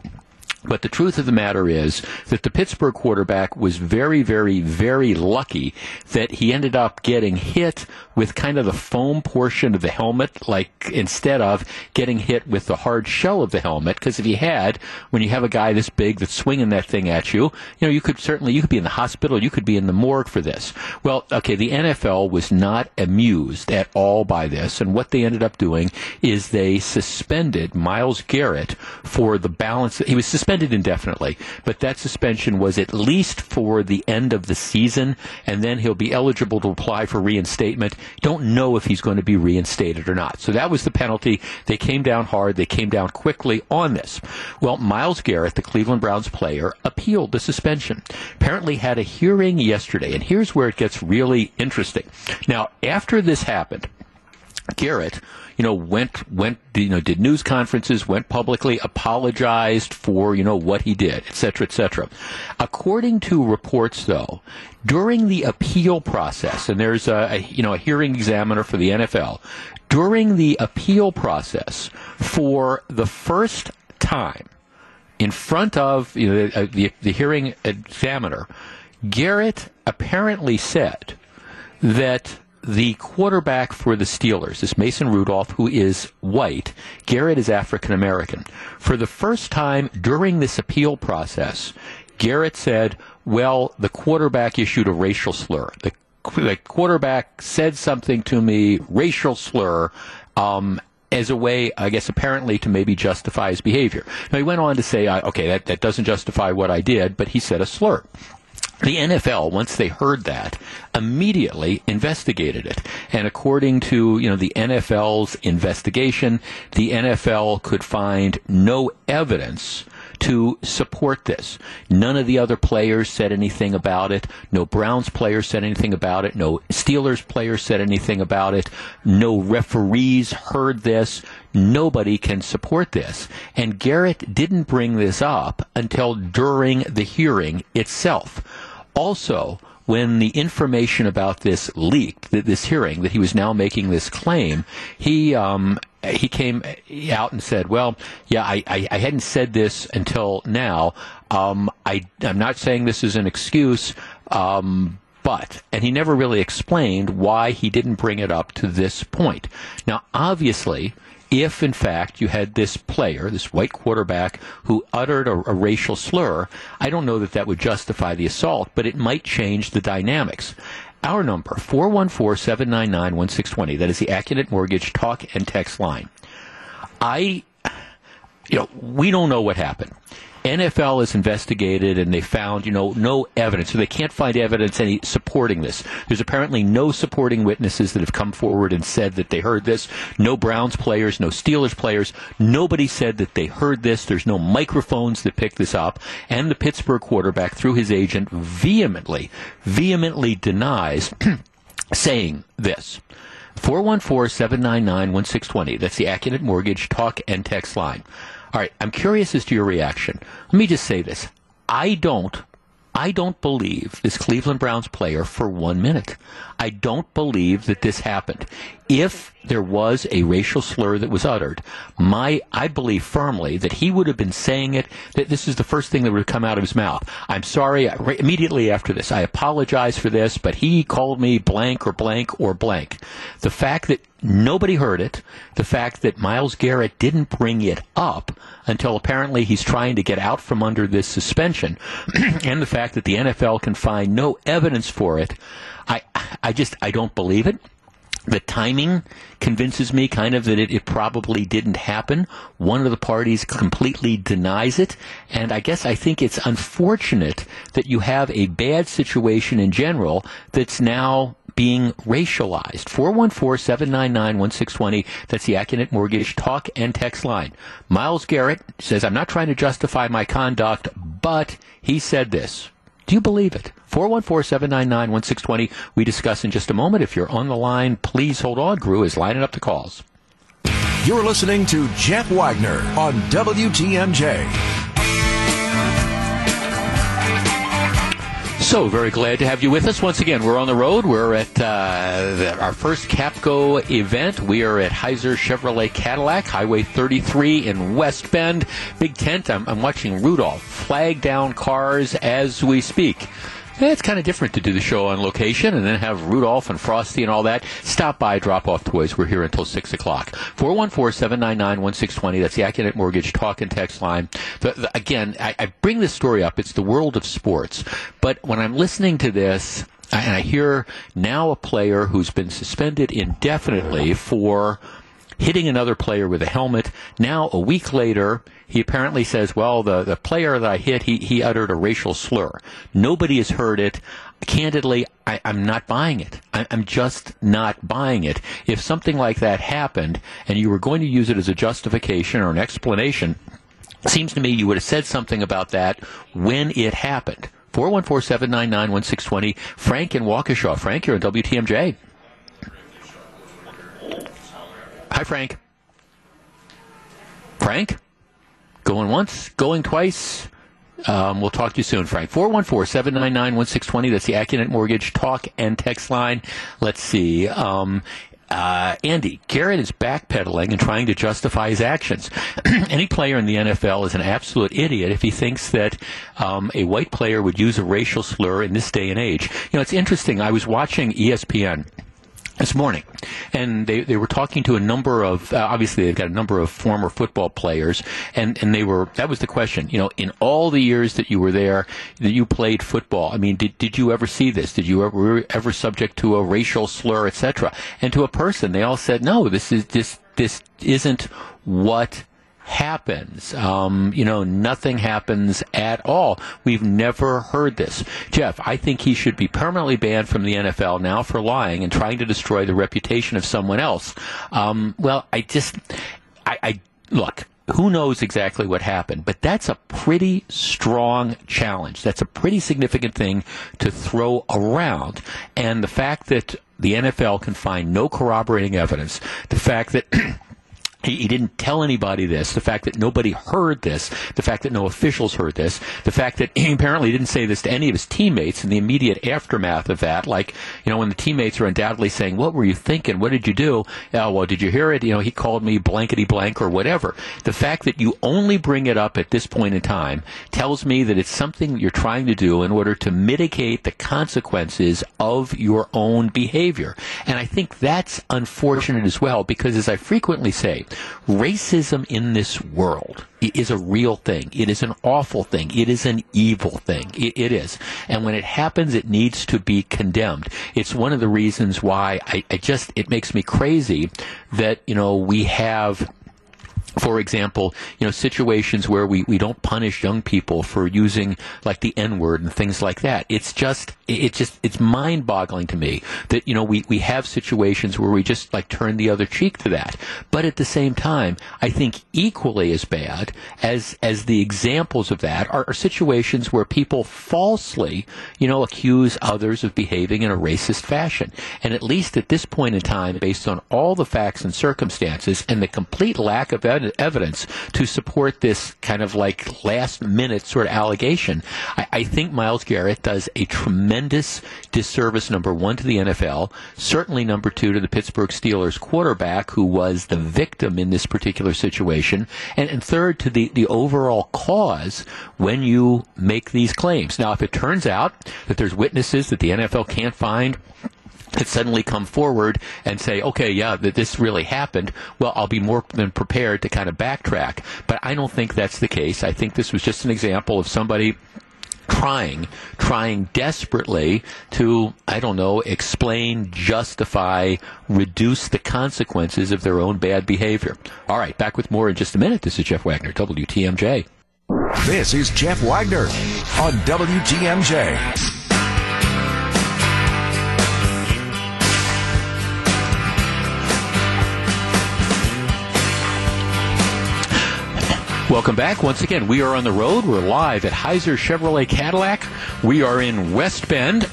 But the truth of the matter is that the Pittsburgh quarterback was very, very, very lucky that he ended up getting hit with kind of the foam portion of the helmet, like instead of getting hit with the hard shell of the helmet. Because if you had, when you have a guy this big that's swinging that thing at you, you know, you could certainly, you could be in the hospital, you could be in the morgue for this. Well, okay, the NFL was not amused at all by this. And what they ended up doing is they suspended Myles Garrett for the balance. He was suspended indefinitely, but that suspension was at least for the end of the season, and then he'll be eligible to apply for reinstatement. Don't know if he's going to be reinstated or not. So that was the penalty. They came down hard. They came down quickly on this. Well, Myles Garrett, the Cleveland Browns player, appealed the suspension. Apparently had a hearing yesterday, and here's where it gets really interesting. Now, after this happened, Garrett you know, went went you know did news conferences, went publicly, apologized for you know what he did, et cetera, et cetera. According to reports, though, during the appeal process, and there's a, a you know a hearing examiner for the NFL, during the appeal process, for the first time, in front of you know, the, the, the hearing examiner, Garrett apparently said that the quarterback for the Steelers is Mason Rudolph, who is white. Garrett is African American. For the first time during this appeal process, Garrett said, well, the quarterback issued a racial slur. The, the quarterback said something to me, racial slur, um, as a way, I guess, apparently to maybe justify his behavior. Now, he went on to say, okay, that, that doesn't justify what I did, but he said a slur. The NFL, once they heard that, immediately investigated it. And according to, you know, the NFL's investigation, the NFL could find no evidence to support this. None of the other players said anything about it. No Browns players said anything about it. No Steelers players said anything about it. No referees heard this. Nobody can support this. And Garrett didn't bring this up until during the hearing itself. Also, when the information about this leaked, this hearing, that he was now making this claim, he um, he came out and said, "Well, yeah, I, I, I hadn't said this until now. Um, I, I'm not saying this is an excuse." Um, but, and he never really explained why he didn't bring it up to this point. Now, obviously, if in fact you had this player, this white quarterback, who uttered a, a, racial slur, I don't know that that would justify the assault, but it might change the dynamics. Our number, 414-799-1620, that is the Accunet Mortgage talk and text line. I, you know, we don't know what happened. NFL has investigated and they found, you know, no evidence. So they can't find evidence any supporting this. There's apparently no supporting witnesses that have come forward and said that they heard this. No Browns players, no Steelers players. Nobody said that they heard this. There's no microphones that pick this up. And the Pittsburgh quarterback, through his agent, vehemently, vehemently denies saying this. 414-799-1620. That's the Accunet Mortgage talk and text line. All right, I'm curious as to your reaction. Let me just say this. I don't I don't believe this Cleveland Browns player for one minute. I don't believe that this happened. If there was a racial slur that was uttered, my I believe firmly that he would have been saying it. That this is the first thing that would have come out of his mouth. I'm sorry. Immediately after this, I apologize for this, but he called me blank or blank or blank. The fact that nobody heard it, the fact that Myles Garrett didn't bring it up until apparently he's trying to get out from under this suspension, and the fact that the NFL can find no evidence for it, I I just I don't believe it. The timing convinces me kind of that it, it, probably didn't happen. One of the parties completely denies it. And I guess I think it's unfortunate that you have a bad situation in general that's now being racialized. 414-799-1620. That's the Accunet Mortgage talk and text line. Myles Garrett says, I'm not trying to justify my conduct, but he said this. Do you believe it? 414-799-1620. We discuss in just a moment. If you're on the line, please hold on. Gru is lining up the calls. You're listening to Jeff Wagner on WTMJ. So very glad to have you with us once again. We're on the road. We're at uh, our first Kapco event. We are at Heiser Chevrolet Cadillac, Highway 33 in West Bend. Big tent. I'm, I'm watching Rudolph flag down cars as we speak. It's kind of different to do the show on location and then have Rudolph and Frosty and all that. Stop by, drop off toys. We're here until 6 o'clock. 414-799-1620. That's the Accunet Mortgage talk and text line. The, the, again, I, I bring this story up. It's the world of sports. But when I'm listening to this, and I hear now a player who's been suspended indefinitely for hitting another player with a helmet. Now, a week later, he apparently says, well, the, the player that I hit, he, he uttered a racial slur. Nobody has heard it. Candidly, I, am not buying it. I, I'm just not buying it. If something like that happened and you were going to use it as a justification or an explanation, seems to me you would have said something about that when it happened. 414-799-1620. Frank in Waukesha. Frank, you're on WTMJ. Hi, Frank. Frank? Going once, going twice. Um, we'll talk to you soon, Frank. 414-799-1620. That's the Accunet Mortgage talk and text line. Let's see. Um, uh, Andy, Garrett is backpedaling and trying to justify his actions. Any player in the NFL is an absolute idiot if he thinks that um, a white player would use a racial slur in this day and age. You know, it's interesting. I was watching ESPN this morning, and they, they were talking to a number of uh, obviously they've got a number of former football players, and, and they were that was the question. You know, in all the years that you were there, that you played football, I mean, did did you ever see this? Did you ever ever subject to a racial slur, etc.? And to a person, they all said, no, this is this this isn't what happens. Um, you know, nothing happens at all. We've never heard this. Jeff, I think he should be permanently banned from the NFL now for lying and trying to destroy the reputation of someone else. Um, well, I just, I, I look. Who knows exactly what happened, but that's a pretty strong challenge. That's a pretty significant thing to throw around. And the fact that the NFL can find no corroborating evidence, the fact that He, he, didn't tell anybody this. The fact that nobody heard this, the fact that no officials heard this, the fact that he apparently didn't say this to any of his teammates in the immediate aftermath of that. Like, you know, when the teammates are undoubtedly saying, "What were you thinking? What did you do?" Oh, well, did you hear it? You know, he called me blankety blank or whatever. The fact that you only bring it up at this point in time tells me that it's something you're trying to do in order to mitigate the consequences of your own behavior. And I think that's unfortunate as well because, as I frequently say, racism in this world is a real thing. It is an awful thing. It is an evil thing. It, it is. And when it happens, it needs to be condemned. It's one of the reasons why I, I just, it makes me crazy that, you know, we have for example, you know, situations where we, we don't punish young people for using like the N word and things like that. It's just, it's just, it's mind boggling to me that, you know, we, we have situations where we just like turn the other cheek to that. But at the same time, I think equally as bad as, as the examples of that are, are situations where people falsely, you know, accuse others of behaving in a racist fashion. And at least at this point in time, based on all the facts and circumstances and the complete lack of evidence, evidence to support this kind of like last minute sort of allegation. I, I think Myles Garrett does a tremendous disservice, number one, to the NFL, certainly number two, to the Pittsburgh Steelers quarterback who was the victim in this particular situation, and, and third, to the, the overall cause when you make these claims. Now, if it turns out that there's witnesses that the NFL can't find, could suddenly come forward and say, okay, yeah, that this really happened, well, I'll be more than prepared to kind of backtrack. But I don't think that's the case. I think this was just an example of somebody trying, trying desperately to, I don't know, explain, justify, reduce the consequences of their own bad behavior. All right, back with more in just a minute. This is Jeff Wagner, WTMJ. This is Jeff Wagner on WTMJ. Welcome back. Once again, we are on the road. We're live at Heiser Chevrolet Cadillac. We are in West Bend.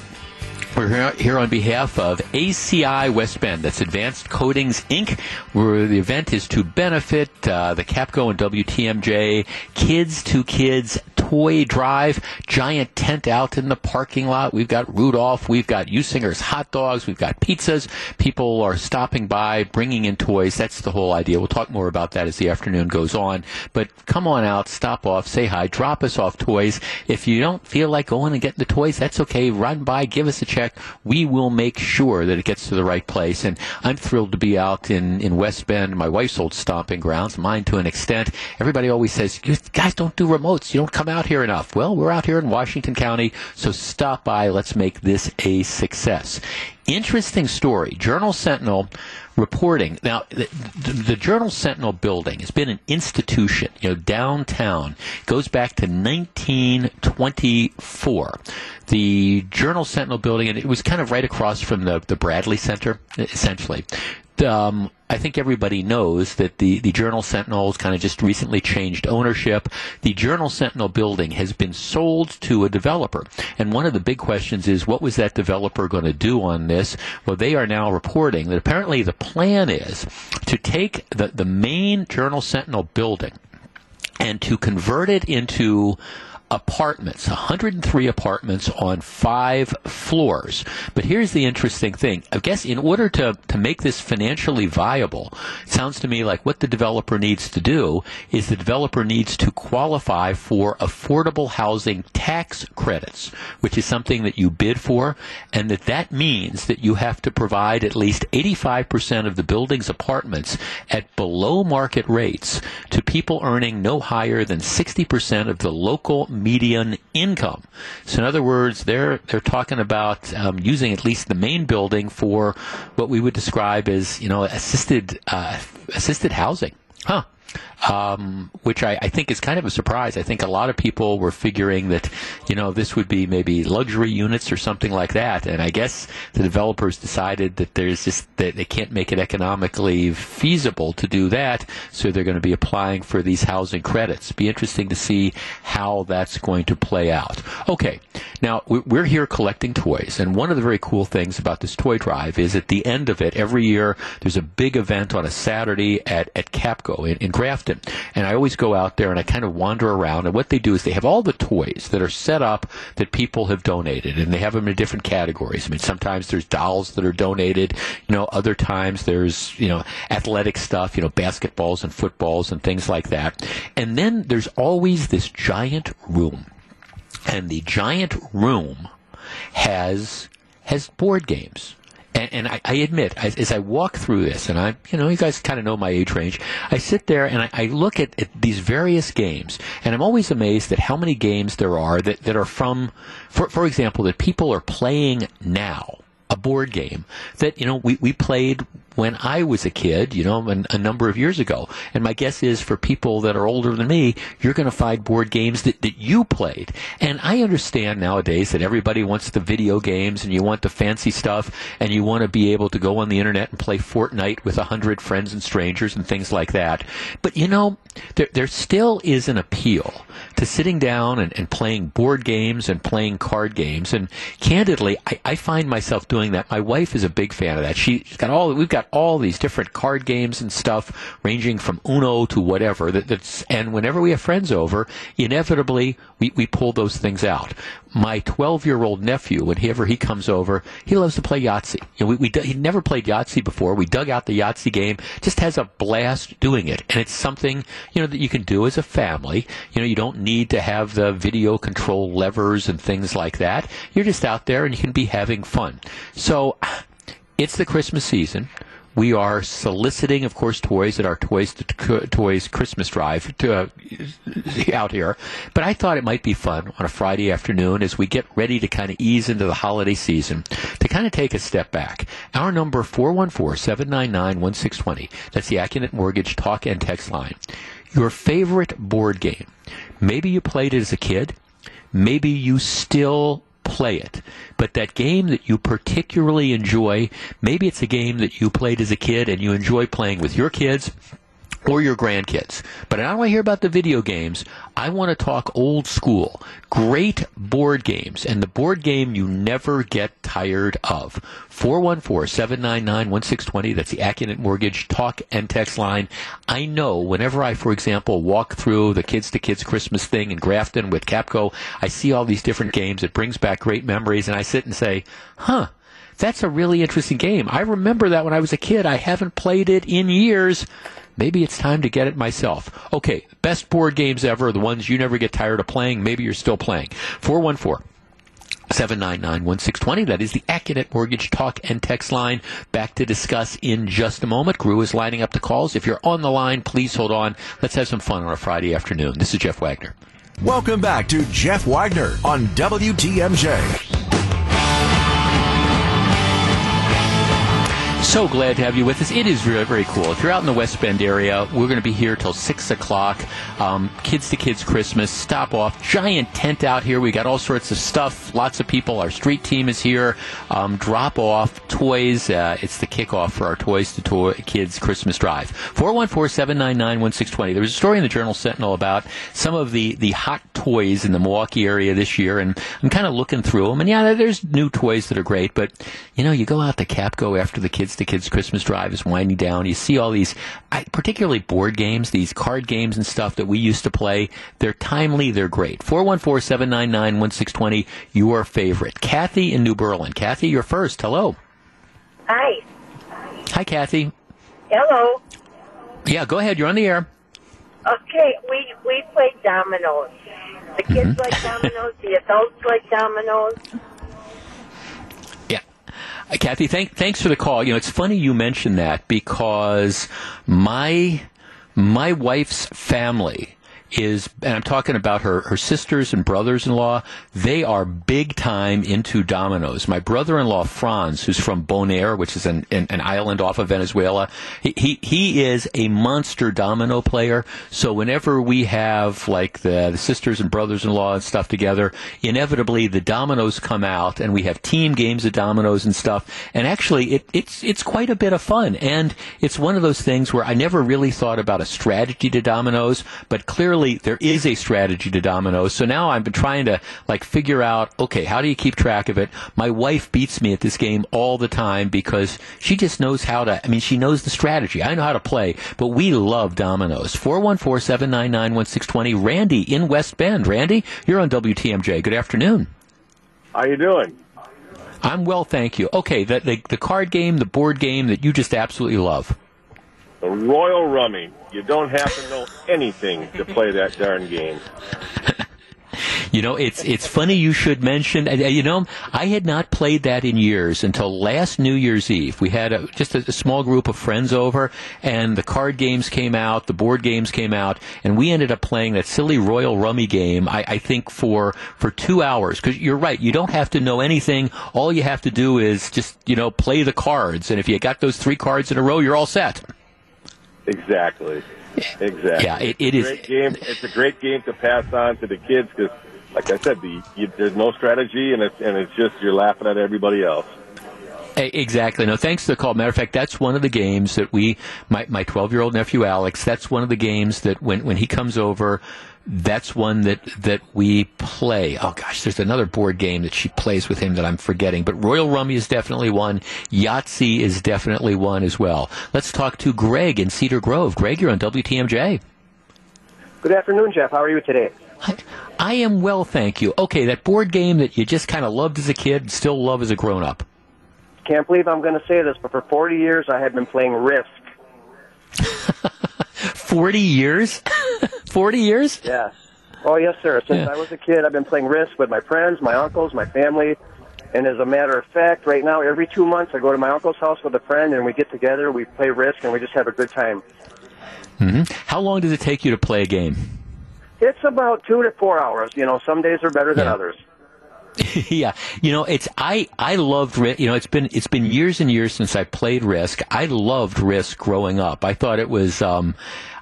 We're here on behalf of ACI West Bend. That's Advanced Coatings Inc., where the event is to benefit uh, the Kapco and WTMJ Kids to Kids toy drive, giant tent out in the parking lot. We've got Rudolph. We've got Usinger's hot dogs. We've got pizzas. People are stopping by, bringing in toys. That's the whole idea. We'll talk more about that as the afternoon goes on. But come on out, stop off, say hi, drop us off toys. If you don't feel like going and getting the toys, that's okay. Run by, give us a check. We will make sure that it gets to the right place. And I'm thrilled to be out in, in West Bend, my wife's old stomping grounds, mine to an extent. Everybody always says, you guys don't do remotes. You don't come out here enough. Well, we're out here in Washington County, so stop by. Let's make this a success. Interesting story. Journal Sentinel reporting. Now, the, the, Journal Sentinel building has been an institution, you know, downtown. Goes back to 1924. The Journal Sentinel building, and it was kind of right across from the, the Bradley Center, essentially um, I think everybody knows that the, the Journal Sentinel kind of just recently changed ownership. The Journal Sentinel building has been sold to a developer. And one of the big questions is what was that developer going to do on this? Well, they are now reporting that apparently the plan is to take the, the main Journal Sentinel building and to convert it into apartments, 103 apartments on five floors. But here's the interesting thing. I guess in order to, to make this financially viable, it sounds to me like what the developer needs to do is the developer needs to qualify for affordable housing tax credits, which is something that you bid for, and that that means that you have to provide at least 85% of the building's apartments at below market rates to people earning no higher than 60% of the local median income. So in other words, they're they're talking about um, using at least the main building for what we would describe as you know assisted uh, assisted housing. Huh um, which I, I, think is kind of a surprise. I think a lot of people were figuring that, you know, this would be maybe luxury units or something like that. And I guess the developers decided that there's just that they can't make it economically feasible to do that, so they're going to be applying for these housing credits. Be interesting to see how that's going to play out. Okay, now we're here collecting toys, and one of the very cool things about this toy drive is at the end of it, every year there's a big event on a Saturday at at Kapco in, in Grafton. And I always go out there and I kind of wander around. And what they do is they have all the toys that are set up that people have donated, and they have them in different categories. I mean, sometimes there's dolls that are donated. You know, other times there's you know athletic stuff. You know, basketballs and footballs and things like that. And then there's always this giant room, and the giant room has has board games and, and I, I, admit, as, as, I walk through this, and I, you know, you guys kind of know my age range. I sit there and I, I look at, at, these various games, and I'm always amazed at how many games there are that, that are from, for, for example, that people are playing now. A board game that you know we, we played when I was a kid, you know, a, a number of years ago. And my guess is for people that are older than me, you're going to find board games that, that you played. And I understand nowadays that everybody wants the video games and you want the fancy stuff and you want to be able to go on the internet and play Fortnite with a hundred friends and strangers and things like that. But you know, there, there still is an appeal to sitting down and, and playing board games and playing card games. And candidly, I, I find myself doing that. My wife is a big fan of that. She, she's got all, we've got all these different card games and stuff, ranging from Uno to whatever. That, that's and whenever we have friends over, inevitably we, we pull those things out. My 12 year old nephew, whenever he comes over, he loves to play Yahtzee. You know, we, we he never played Yahtzee before. We dug out the Yahtzee game, just has a blast doing it, and it's something you know that you can do as a family. You know, you don't need to have the video control levers and things like that. You're just out there and you can be having fun. So it's the Christmas season. We are soliciting, of course, toys at our Toys to Toys Christmas Drive to, uh, out here. But I thought it might be fun on a Friday afternoon as we get ready to kind of ease into the holiday season to kind of take a step back. Our number 414-799-1620. That's the Accunet Mortgage talk and text line. Your favorite board game. Maybe you played it as a kid. Maybe you still play it. But that game that you particularly enjoy, maybe it's a game that you played as a kid and you enjoy playing with your kids or your grandkids. But I don't want to hear about the video games. I want to talk old school, great board games, and the board game you never get tired of. 414-799-1620. That's the Accunet Mortgage talk and text line. I know whenever I, for example, walk through the Kids to Kids Christmas thing in Grafton with Kapco, I see all these different games. It brings back great memories, and I sit and say, huh, that's a really interesting game. I remember that when I was a kid. I haven't played it in years. Maybe it's time to get it myself. Okay, best board games ever, the ones you never get tired of playing. Maybe you're still playing. 414 799 1620. That is the Accunet Mortgage Talk and Text line. Back to discuss in just a moment. Gru is lining up the calls. If you're on the line, please hold on. Let's have some fun on a Friday afternoon. This is Jeff Wagner. Welcome back to Jeff Wagner on WTMJ. So glad to have you with us. It is very, very cool. If you're out in the West Bend area, we're going to be here till 6 o'clock. Um, kids to Kids Christmas. Stop off. Giant tent out here. We got all sorts of stuff. Lots of people. Our street team is here. Um, drop off toys. Uh, it's the kickoff for our Toys to toy Kids Christmas Drive. 414-799-1620. There was a story in the Journal Sentinel about some of the, the hot toys in the Milwaukee area this year, and I'm kind of looking through them. And yeah, there's new toys that are great, but you know, you go out to Kapco after the Kids to Kids Christmas Drive is winding down. You see all these, particularly board games, these card games and stuff that we used to play. They're timely. They're great. 414-799-1620. Your favorite. Kathy in New Berlin. Kathy, you're first. Hello. Hi. Hi, Kathy. Hello. Yeah, go ahead. You're on the air. Okay, we we play dominoes. The kids mm-hmm. like dominoes. The adults like dominoes. Kathy, thank, thanks for the call. You know, it's funny you mentioned that because my my wife's family is, and I'm talking about her, her sisters and brothers in law, they are big time into dominoes. My brother in law, Franz, who's from Bonaire, which is an, an, an, island off of Venezuela, he, he, he is a monster domino player. So whenever we have like the, the sisters and brothers in law and stuff together, inevitably the dominoes come out and we have team games of dominoes and stuff. And actually, it, it's, it's quite a bit of fun. And it's one of those things where I never really thought about a strategy to dominoes, but clearly there is a strategy to dominoes. So now I've been trying to like figure out, okay, how do you keep track of it? My wife beats me at this game all the time because she just knows how to, I mean, she knows the strategy. I know how to play, but we love dominoes. 414-799-1620. Randy in West Bend. Randy, you're on WTMJ. Good afternoon. How you doing? I'm well, thank you. Okay, the, the, the card game, the board game that you just absolutely love. The Royal Rummy. You don't have to know anything to play that darn game. You know, it's it's funny you should mention. You know, I had not played that in years until last New Year's Eve. We had a, just a, a, small group of friends over, and the card games came out, the board games came out, and we ended up playing that silly Royal Rummy game. I, I think for for two hours because you're right. You don't have to know anything. All you have to do is just you know play the cards, and if you got those three cards in a row, you're all set. Exactly. Exactly. Yeah, it, it it's is. Great game. It's a great game to pass on to the kids because, like I said, the, you, there's no strategy, and it's and it's just you're laughing at everybody else. Exactly. No, thanks to the call. Matter of fact, that's one of the games that we, my my 12 year old nephew Alex, that's one of the games that when when he comes over, that's one that that we play. Oh gosh, there's another board game that she plays with him that I'm forgetting. But Royal Rummy is definitely one. Yahtzee is definitely one as well. Let's talk to Greg in Cedar Grove. Greg, you're on WTMJ. Good afternoon, Jeff. How are you today? I, I am well, thank you. Okay, that board game that you just kind of loved as a kid, and still love as a grown up. Can't believe I'm going to say this, but for 40 years I have been playing Risk. 40 years? 40 years? Yeah. Oh, yes, sir. Since yeah. I was a kid, I've been playing Risk with my friends, my uncles, my family. And as a matter of fact, right now, every two months, I go to my uncle's house with a friend, and we get together, we play Risk, and we just have a good time. Mm-hmm. How long does it take you to play a game? It's about two to four hours. You know, some days are better than yeah. others. yeah, you know, it's I I loved you know it's been it's been years and years since I played Risk. I loved Risk growing up. I thought it was um,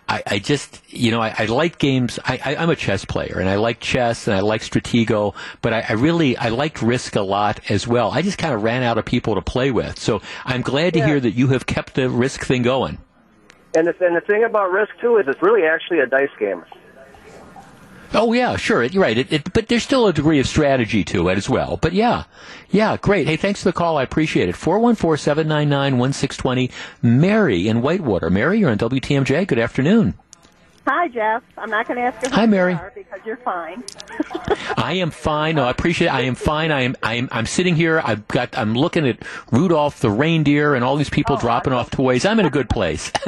I, I just, you know, I, I like games. I, I, am a chess player, and I like chess, and I like Stratego, but I, I really, I liked Risk a lot as well. I just kind of ran out of people to play with. So I'm glad to Yeah. hear that you have kept the Risk thing going. And the, and the thing about Risk too is it's really actually a dice game. Oh yeah, sure. You're right. It, it, but there's still a degree of strategy to it as well. But yeah, yeah, great. Hey, thanks for the call. I appreciate it. Four one four seven nine nine one six twenty. Mary in Whitewater. Mary, you're on WTMJ. Good afternoon. Hi, Jeff. I'm not going to ask you. Hi, Mary. because you're fine. I am fine. No, I appreciate. It. I am fine. I am. I am. I'm sitting here. I've got. I'm looking at Rudolph the reindeer and all these people Oh, dropping off toys. I'm in a good place.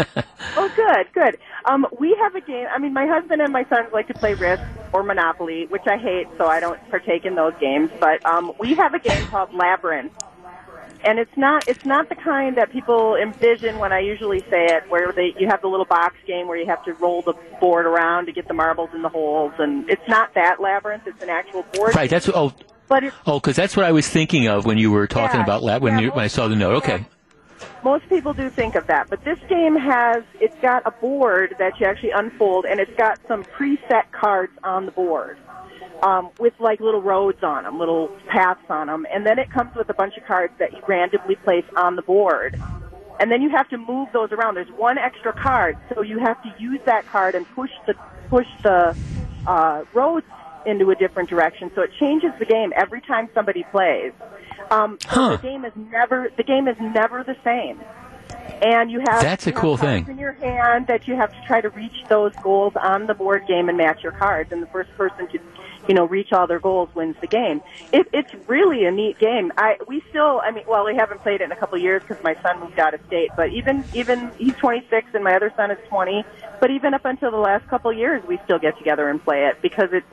oh, good, good. Um, we have a game. I mean, my husband and my sons like to play Risk or Monopoly, which I hate, so I don't partake in those games. But um, we have a game called Labyrinth, and it's not it's not the kind that people envision when I usually say it, where they you have the little box game where you have to roll the board around to get the marbles in the holes, and it's not that Labyrinth. It's an actual board. right. That's. Oh. But it's Oh, because that's what I was thinking of when you were talking Yeah, about lab when yeah, you when I saw the note. Okay. most people do think of that, but this game has it's got a board that you actually unfold, and it's got some preset cards on the board um, with like little roads on them, little paths on them, and then it comes with a bunch of cards that you randomly place on the board. And then you have to move those around. There's one extra card, so you have to use that card and push the push the uh, roads into a different direction. So it changes the game every time somebody plays. Um, so Huh. the game is never the game is never the same. And you have That's a you cool cards thing. in your hand that you have to try to reach those goals on the board game and match your cards. And the first person to you know reach all their goals wins the game. It, it's really a neat game. I we still I mean well we haven't played it in a couple of years because my son moved out of state. But even even he's 26 and my other son is 20. But even up until the last couple of years we still get together and play it because it's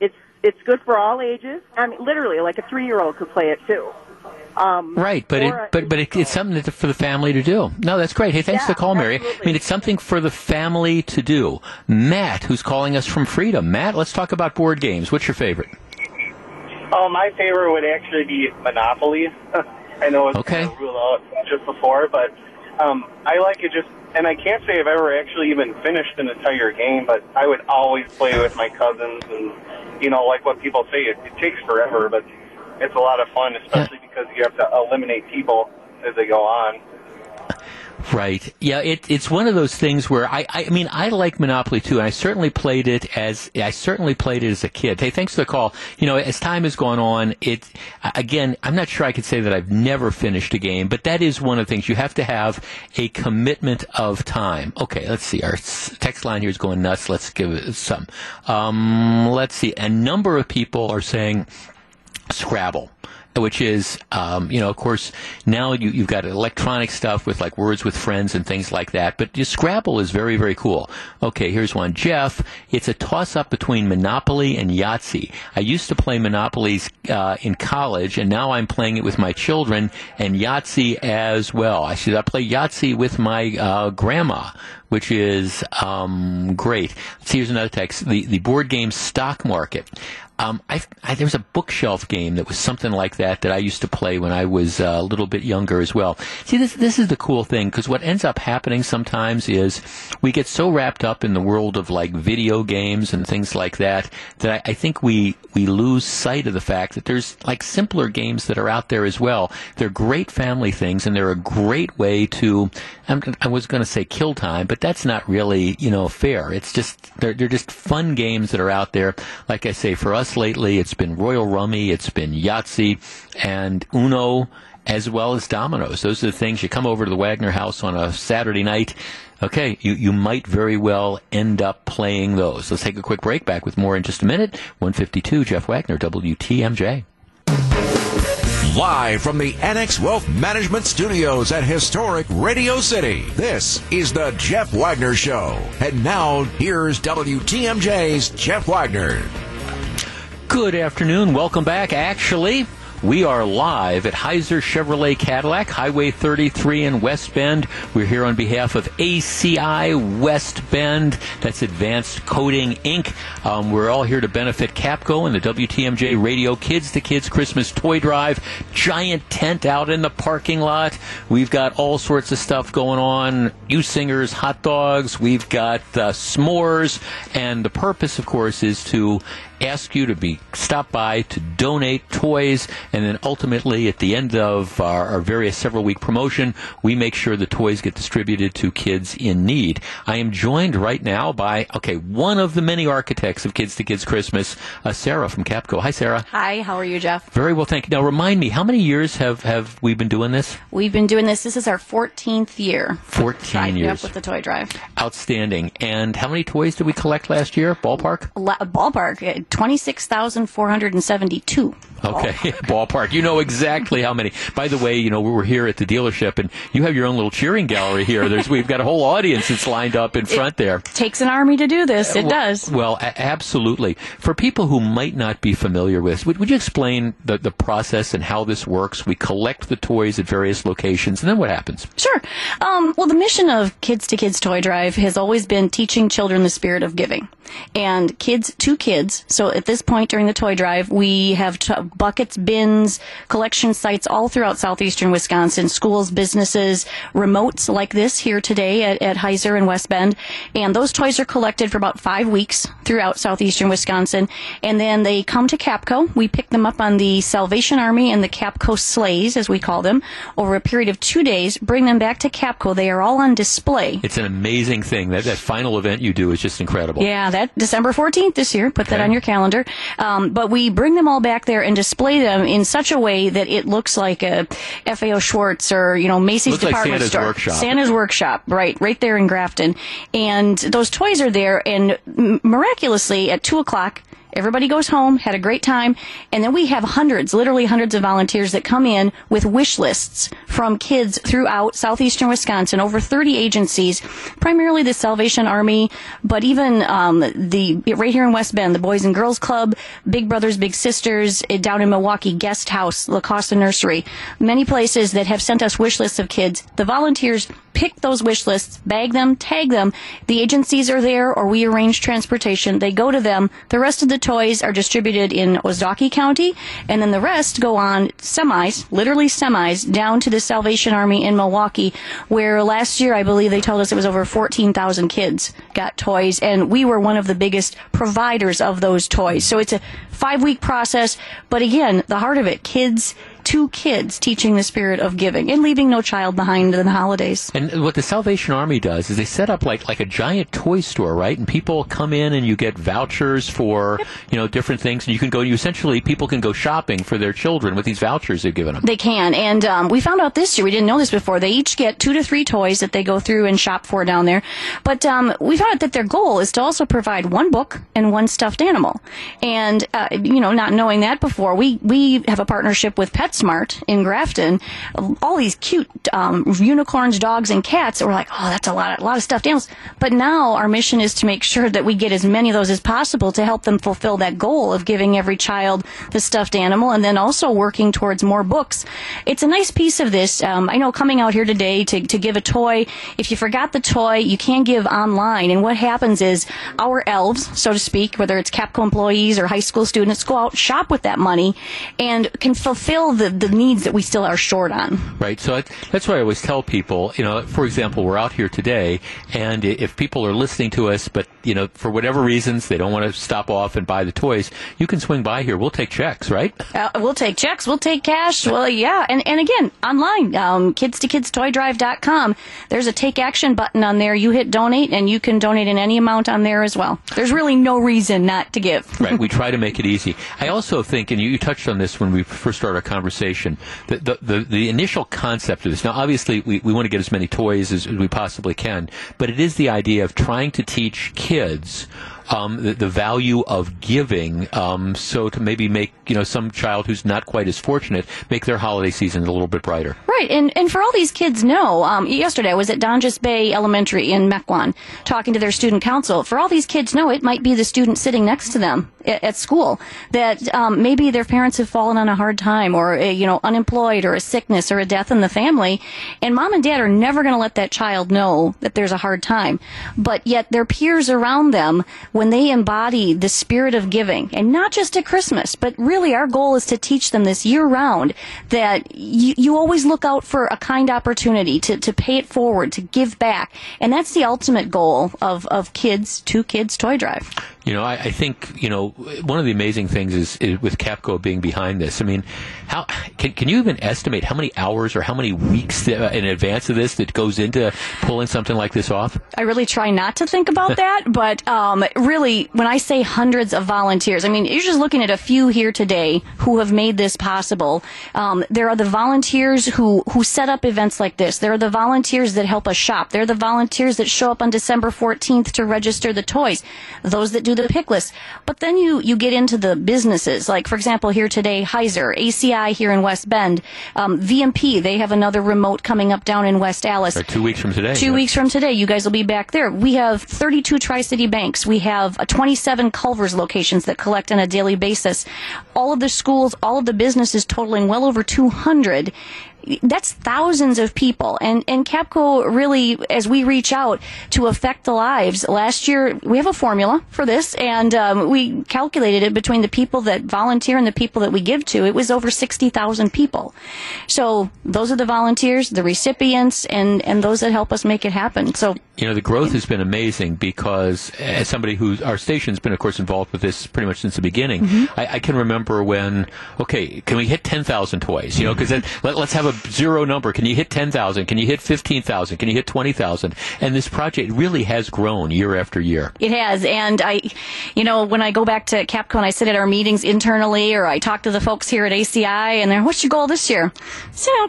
it's it's good for all ages. I mean literally like a three year old could play it too. Um, Right, but it, but but it, it's something that, for the family to do. No, that's great. Hey, thanks for Yeah, the call, Mary. I mean, it's something for the family to do. Matt, who's calling us from Freedom. Matt, let's talk about board games. What's your favorite? Oh, my favorite would actually be Monopoly. I know it's Okay. kind of ruled out just before, but um, I like it just, and I can't say I've ever actually even finished an entire game, but I would always play with my cousins, and you know, like what people say, it, it takes forever, but it's a lot of fun, especially because you have to eliminate people as they go on. Right. Yeah, it, it's one of those things where I, I, I mean, I like Monopoly too, and I certainly played it as, I certainly played it as a kid. Hey, thanks for the call. You know, as time has gone on, it, again, I'm not sure I could say that I've never finished a game, but that is one of the things. You have to have a commitment of time. Okay, let's see. Our text line here is going nuts. Let's give it some. Um, let's see. A number of people are saying Scrabble. Which is, um, you know, of course, now you, you've got electronic stuff with like words with friends and things like that. But Scrabble is very, very cool. Okay, here's one. Jeff, it's a toss up between Monopoly and Yahtzee. I used to play Monopolies uh, in college, and now I'm playing it with my children and Yahtzee as well. I should I play Yahtzee with my uh, grandma, which is um, great. Let's see, here's another text. The the board game stock market. Um, I, I, there was a bookshelf game that was something like that that I used to play when I was uh, a little bit younger as well. See, this this is the cool thing because what ends up happening sometimes is we get so wrapped up in the world of like video games and things like that that I, I think we we lose sight of the fact that there's like simpler games that are out there as well. They're great family things and they're a great way to. I'm, I was going to say kill time, but that's not really you know fair. It's just they're they're just fun games that are out there. Like I say, for us lately, it's been Royal Rummy, it's been Yahtzee, and Uno. As well as dominoes. Those are the things you come over to the Wagner house on a Saturday night. Okay, you, you might very well end up playing those. Let's take a quick break. Back with more in just a minute. 152, Jeff Wagner, WTMJ. Live from the Annex Wealth Management Studios at historic Radio City, this is the Jeff Wagner Show. And now, here's WTMJ's Jeff Wagner. Good afternoon. Welcome back. Actually, we are live at Heiser Chevrolet Cadillac, Highway 33 in West Bend. We're here on behalf of ACI West Bend. That's Advanced Coating Inc. Um, we're all here to benefit Kapco and the WTMJ Radio Kids to Kids Christmas Toy Drive. Giant tent out in the parking lot. We've got all sorts of stuff going on. Usinger's, hot dogs. We've got uh, s'mores. And the purpose, of course, is to ask you to be stop by to donate toys and then ultimately at the end of our, our various several week promotion, we make sure the toys get distributed to kids in need. I am joined right now by okay one of the many architects of Kids to Kids Christmas, uh, Sarah from Kapco. Hi, Sarah. Hi, how are you, Jeff? Very well, thank you. Now, remind me, how many years have, have we been doing this? We've been doing this. This is our 14th year. 14 Drive, years. Yep, with the toy drive. Outstanding. And how many toys did we collect last year? Ballpark? La- ballpark, 26,472. Okay, ballpark. You know exactly how many. By the way, you know we were here at the dealership, and you have your own little cheering gallery here. There's we've got a whole audience that's lined up in front there. Takes an army to do this. It Well- does. Well, a- absolutely. For people who might not be familiar with, would, would you explain the, the process and how this works? We collect the toys at various locations, and then what happens? Sure. Um, well, the mission of Kids to Kids Toy Drive has always been teaching children the spirit of giving. And kids to kids. So at this point during the toy drive, we have t- buckets, bins, collection sites all throughout southeastern Wisconsin, schools, businesses, remotes like this here today at, at Heiser and West Bend. And those toys are collected for about five weeks throughout southeastern Wisconsin. And then they come to Kapco. We pick them up on the Salvation Army and the Kapco sleighs, as we call them, over a period of two days, bring them back to Kapco. They are all on display. It's an amazing thing. That, that final event you do is just incredible. Yeah, that December 14th this year. Put that on your calendar. Um, but we bring them all back there and display them in such a way that it looks like a FAO Schwarz or, you know, Macy's Looks like department Santa's store. workshop. Santa's workshop, right, right there in Grafton. And those toys are there and m- miraculously at two o'clock, Everybody goes home, had a great time, and then we have hundreds, literally hundreds of volunteers that come in with wish lists from kids throughout southeastern Wisconsin, over 30 agencies, primarily the Salvation Army, but even um, the right here in West Bend, the Boys and Girls Club, Big Brothers Big Sisters, eh, down in Milwaukee, Guest House, La Causa Nursery, many places that have sent us wish lists of kids. The volunteers pick those wish lists, bag them, tag them. The agencies are there, or we arrange transportation. They go to them. The rest of the toys are distributed in Ozaukee County, and then the rest go on semis, literally semis, down to the Salvation Army in Milwaukee, where last year I believe they told us it was over 14,000 kids got toys, and we were one of the biggest providers of those toys. So it's a five week process, but again, the heart of it, kids to kids teaching the spirit of giving and leaving no child behind in the holidays. And what the Salvation Army does is they set up like like a giant toy store, right? And people come in and you get vouchers for you know different things, and you can go. You essentially people can go shopping for their children with these vouchers they've given them. They can. And um, we found out this year, we didn't know this before, they each get two to three toys that they go through and shop for down there. But um, we found out that their goal is to also provide one book and one stuffed animal. And, uh, you know, not knowing that before, we, we have a partnership with PetSmart in Grafton. All these cute um, unicorns, dogs, and cats. We're like, oh, that's a lot, a lot of stuffed animals. But now our mission is to make sure that we get as many of those as possible to help them fulfill that goal of giving every child the stuffed animal and then also working towards more books. It's a nice piece of this. Um, I know coming out here today to, to give a toy, if you forgot the toy, you can give online. And what happens is our elves, so to speak, whether it's Kapco employees or high school students, go out, shop with that money, and can fulfill the, the needs that we still are short on. Right. So it, that's why I always tell people, you know, for example, we're out here today, and if people are listening to us, but you know, for whatever reasons they don't want to stop off and buy the toys, you can swing by here. We'll take checks, right? Uh, we'll take checks. We'll take cash. Well, yeah. And, and again, online, um, kids to kids toy drive.com, There's a take action button on there. You hit donate and you can donate in any amount on there as well. There's really no reason not to give. right. We try to make it easy. I also think, and you, you touched on this when we first started our conversation, that the, the, the initial concept of this. Now, obviously, we, we want to get as many toys as, as we possibly can, but it is the idea of trying to teach kids. Um, the, the value of giving, um, so to maybe make you know some child who's not quite as fortunate make their holiday season a little bit brighter. Right, and and for all these kids know, um, yesterday I was at Donges Bay Elementary in Mequon talking to their student council. For all these kids know, it might be the student sitting next to them at, at school that um, maybe their parents have fallen on a hard time, or uh, you know, unemployed, or a sickness, or a death in the family, and mom and dad are never going to let that child know that there's a hard time. But yet their peers around them, when they embody the spirit of giving, and not just at Christmas, but really our goal is to teach them this year round that you, you always look out for a kind opportunity to, to pay it forward, to give back. And that's the ultimate goal of, of kids to kids toy drive. You know, I, I think you know one of the amazing things is, is with Kapco being behind this. I mean, how can, can you even estimate how many hours or how many weeks uh, in advance of this that goes into pulling something like this off? I really try not to think about that, but um, really, when I say hundreds of volunteers, I mean you're just looking at a few here today who have made this possible. Um, there are the volunteers who who set up events like this. There are the volunteers that help us shop. There are the volunteers that show up on December 14th to register the toys. Those that do the pick list. But then you you get into the businesses, like for example here today, Heiser, ACI here in West Bend, um, VMP. They have another remote coming up down in West Allis. Or two weeks from today. Two yeah. weeks from today, you guys will be back there. We have 32 Tri City banks. We have uh, 27 Culver's locations that collect on a daily basis. All of the schools, all of the businesses totaling well over 200 that's thousands of people. And and Kapco really as we reach out to affect the lives last year we have a formula for this and um, we calculated it between the people that volunteer and the people that we give to. It was over 60000 people. So those are the volunteers the recipients and and those that help us make it happen. So you know the growth has been amazing because as somebody who our station's been of course involved with this pretty much since the beginning. Mm-hmm. I, I can remember when okay can we hit 10,000 toys? You know because let, let's have a zero number can you hit 10,000 can you hit 15,000 can you hit 20,000 and this project really has grown year after year It has, and I, you know, when I go back to Kapco and I sit at our meetings internally, or I talk to the folks here at ACI, and they're, "What's your goal this year?"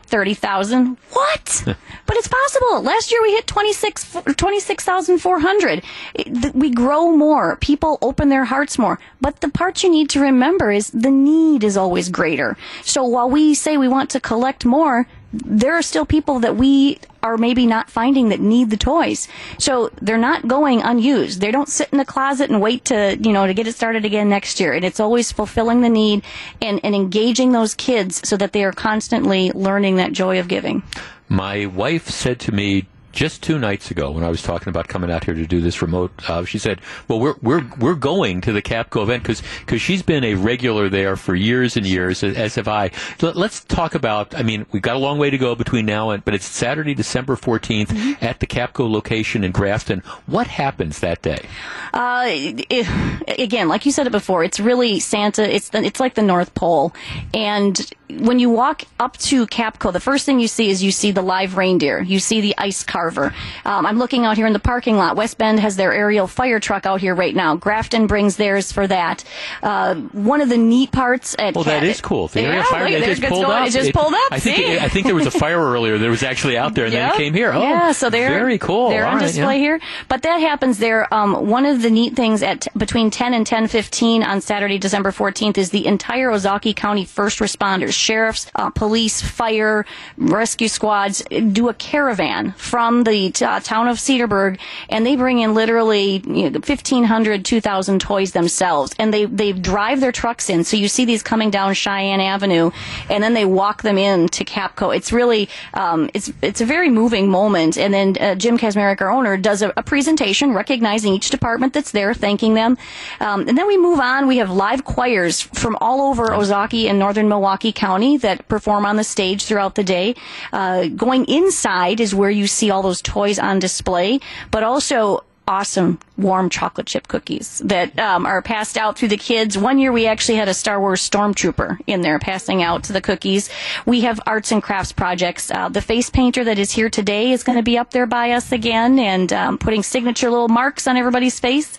Thirty thousand. What? but it's possible. Last year we hit 26 26,400. It- th- We grow more. People open their hearts more. But the part you need to remember is the need is always greater. So while we say we want to collect more, there are still people that we are maybe not finding that need the toys. So they're not going unused. They don't sit in the closet and wait to, you know, to get it started again next year. And it's always fulfilling the need and, and engaging those kids so that they are constantly learning that joy of giving. My wife said to me just two nights ago when I was talking about coming out here to do this remote, uh, she said, "Well, we're we're we're going to the Kapco event because because she's been a regular there for years and years, as, as have I." Let, us talk about. I mean, we've got a long way to go between now and, but it's Saturday, December 14th at the Kapco location in Grafton. What happens that day? Uh, it, again, like you said it before, it's really Santa. It's the, it's like the North Pole, and when you walk up to Kapco, the first thing you see is you see the live reindeer. You see the ice carver. Um, I'm looking out here in the parking lot. West Bend has their aerial fire truck out here right now. Grafton brings theirs for that. Uh, one of the neat parts at Well, that Cat- is cool. The area yeah, fire look, it just pulled going- up. It just pulled up. I think it, I think there was a fire earlier that was actually out there, and then it came here. Oh, yeah, so they're very cool. They're All on right, display yeah. here, but that happens there. Um, one of the neat things at between 10 and 10:15 on Saturday, December 14th, is the entire Ozaukee County first responders, sheriffs, uh, police, fire, rescue squads do a caravan from the t- uh, town of Cedarburg, and they bring in literally you know, 1,500, 2,000 toys themselves, and they they drive their trucks in. So you see these coming down Cheyenne Avenue, and then they walk them in to Kapco. It's really um, it's it's a very moving moment. And then uh, Jim Kacmarcik, our owner, does a, a presentation recognizing each department that's there, thanking them, um, and then we move on. We have live choirs from all over Ozaukee and northern Milwaukee County that perform on the stage throughout the day. Uh, going inside is where you see all those toys on display, but also awesome warm chocolate chip cookies that um, are passed out through the kids. One year we actually had a Star Wars stormtrooper in there passing out the cookies. We have arts and crafts projects. Uh, the face painter that is here today is going to be up there by us again and um, putting signature little marks on everybody's face.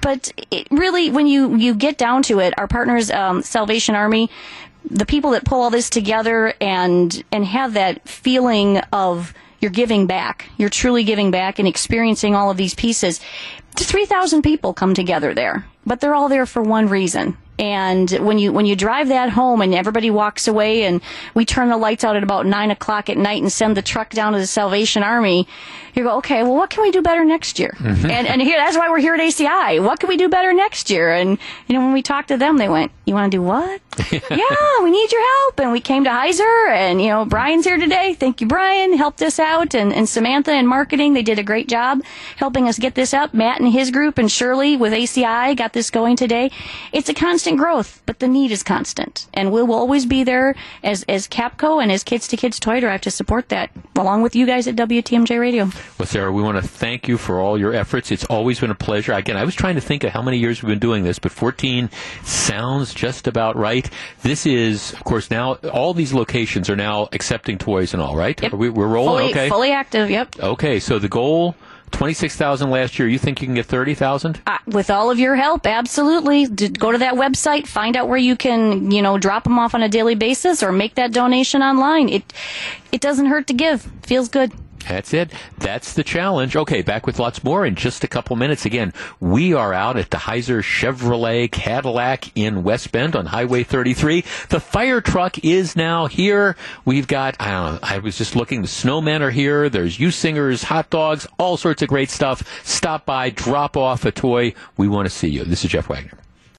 But really, when you you get down to it, our partners, um, Salvation Army, the people that pull all this together and and have that feeling of you're giving back. You're truly giving back and experiencing all of these pieces. 3,000 people come together there, but they're all there for one reason. And when you when you drive that home and everybody walks away and we turn the lights out at about nine o'clock at night and send the truck down to the Salvation Army, you go, okay, well, what can we do better next year? Mhm. And and here that's why we're here at ACI. What can we do better next year? And you know when we talked to them, they went, you want to do what? yeah, we need your help. And we came to Heiser, and you know Brian's here today. Thank you, Brian, helped us out, and, and Samantha in marketing. They did a great job helping us get this up. Matt and his group, and Shirley with ACI got this going today. It's a constant growth, but the need is constant. And we will always be there as, as Kapco and as Kids to Kids Toy Drive to support that, along with you guys at WTMJ Radio. Well, Sarah, we want to thank you for all your efforts. It's always been a pleasure. Again, I was trying to think of how many years we've been doing this, but 14 sounds just about right. This is, of course, now all these locations are now accepting toys and all, right? Yep. Are we, we're rolling, Fully, okay? fully active, yep. Okay, so the goal, 26,000 last year. You think you can get 30,000? Uh, with all of your help, absolutely. Go to that website, find out where you can, you know, drop them off on a daily basis or make that donation online. It, it doesn't hurt to give. Feels good. That's it. That's the challenge. Okay, back with lots more in just a couple minutes. Again, we are out at the Heiser Chevrolet Cadillac in West Bend on Highway 33. The fire truck is now here. We've got, I don't know, I was just looking, the snowmen are here. There's youth singers, hot dogs, all sorts of great stuff. Stop by, drop off a toy. We want to see you. This is Jeff Wagner.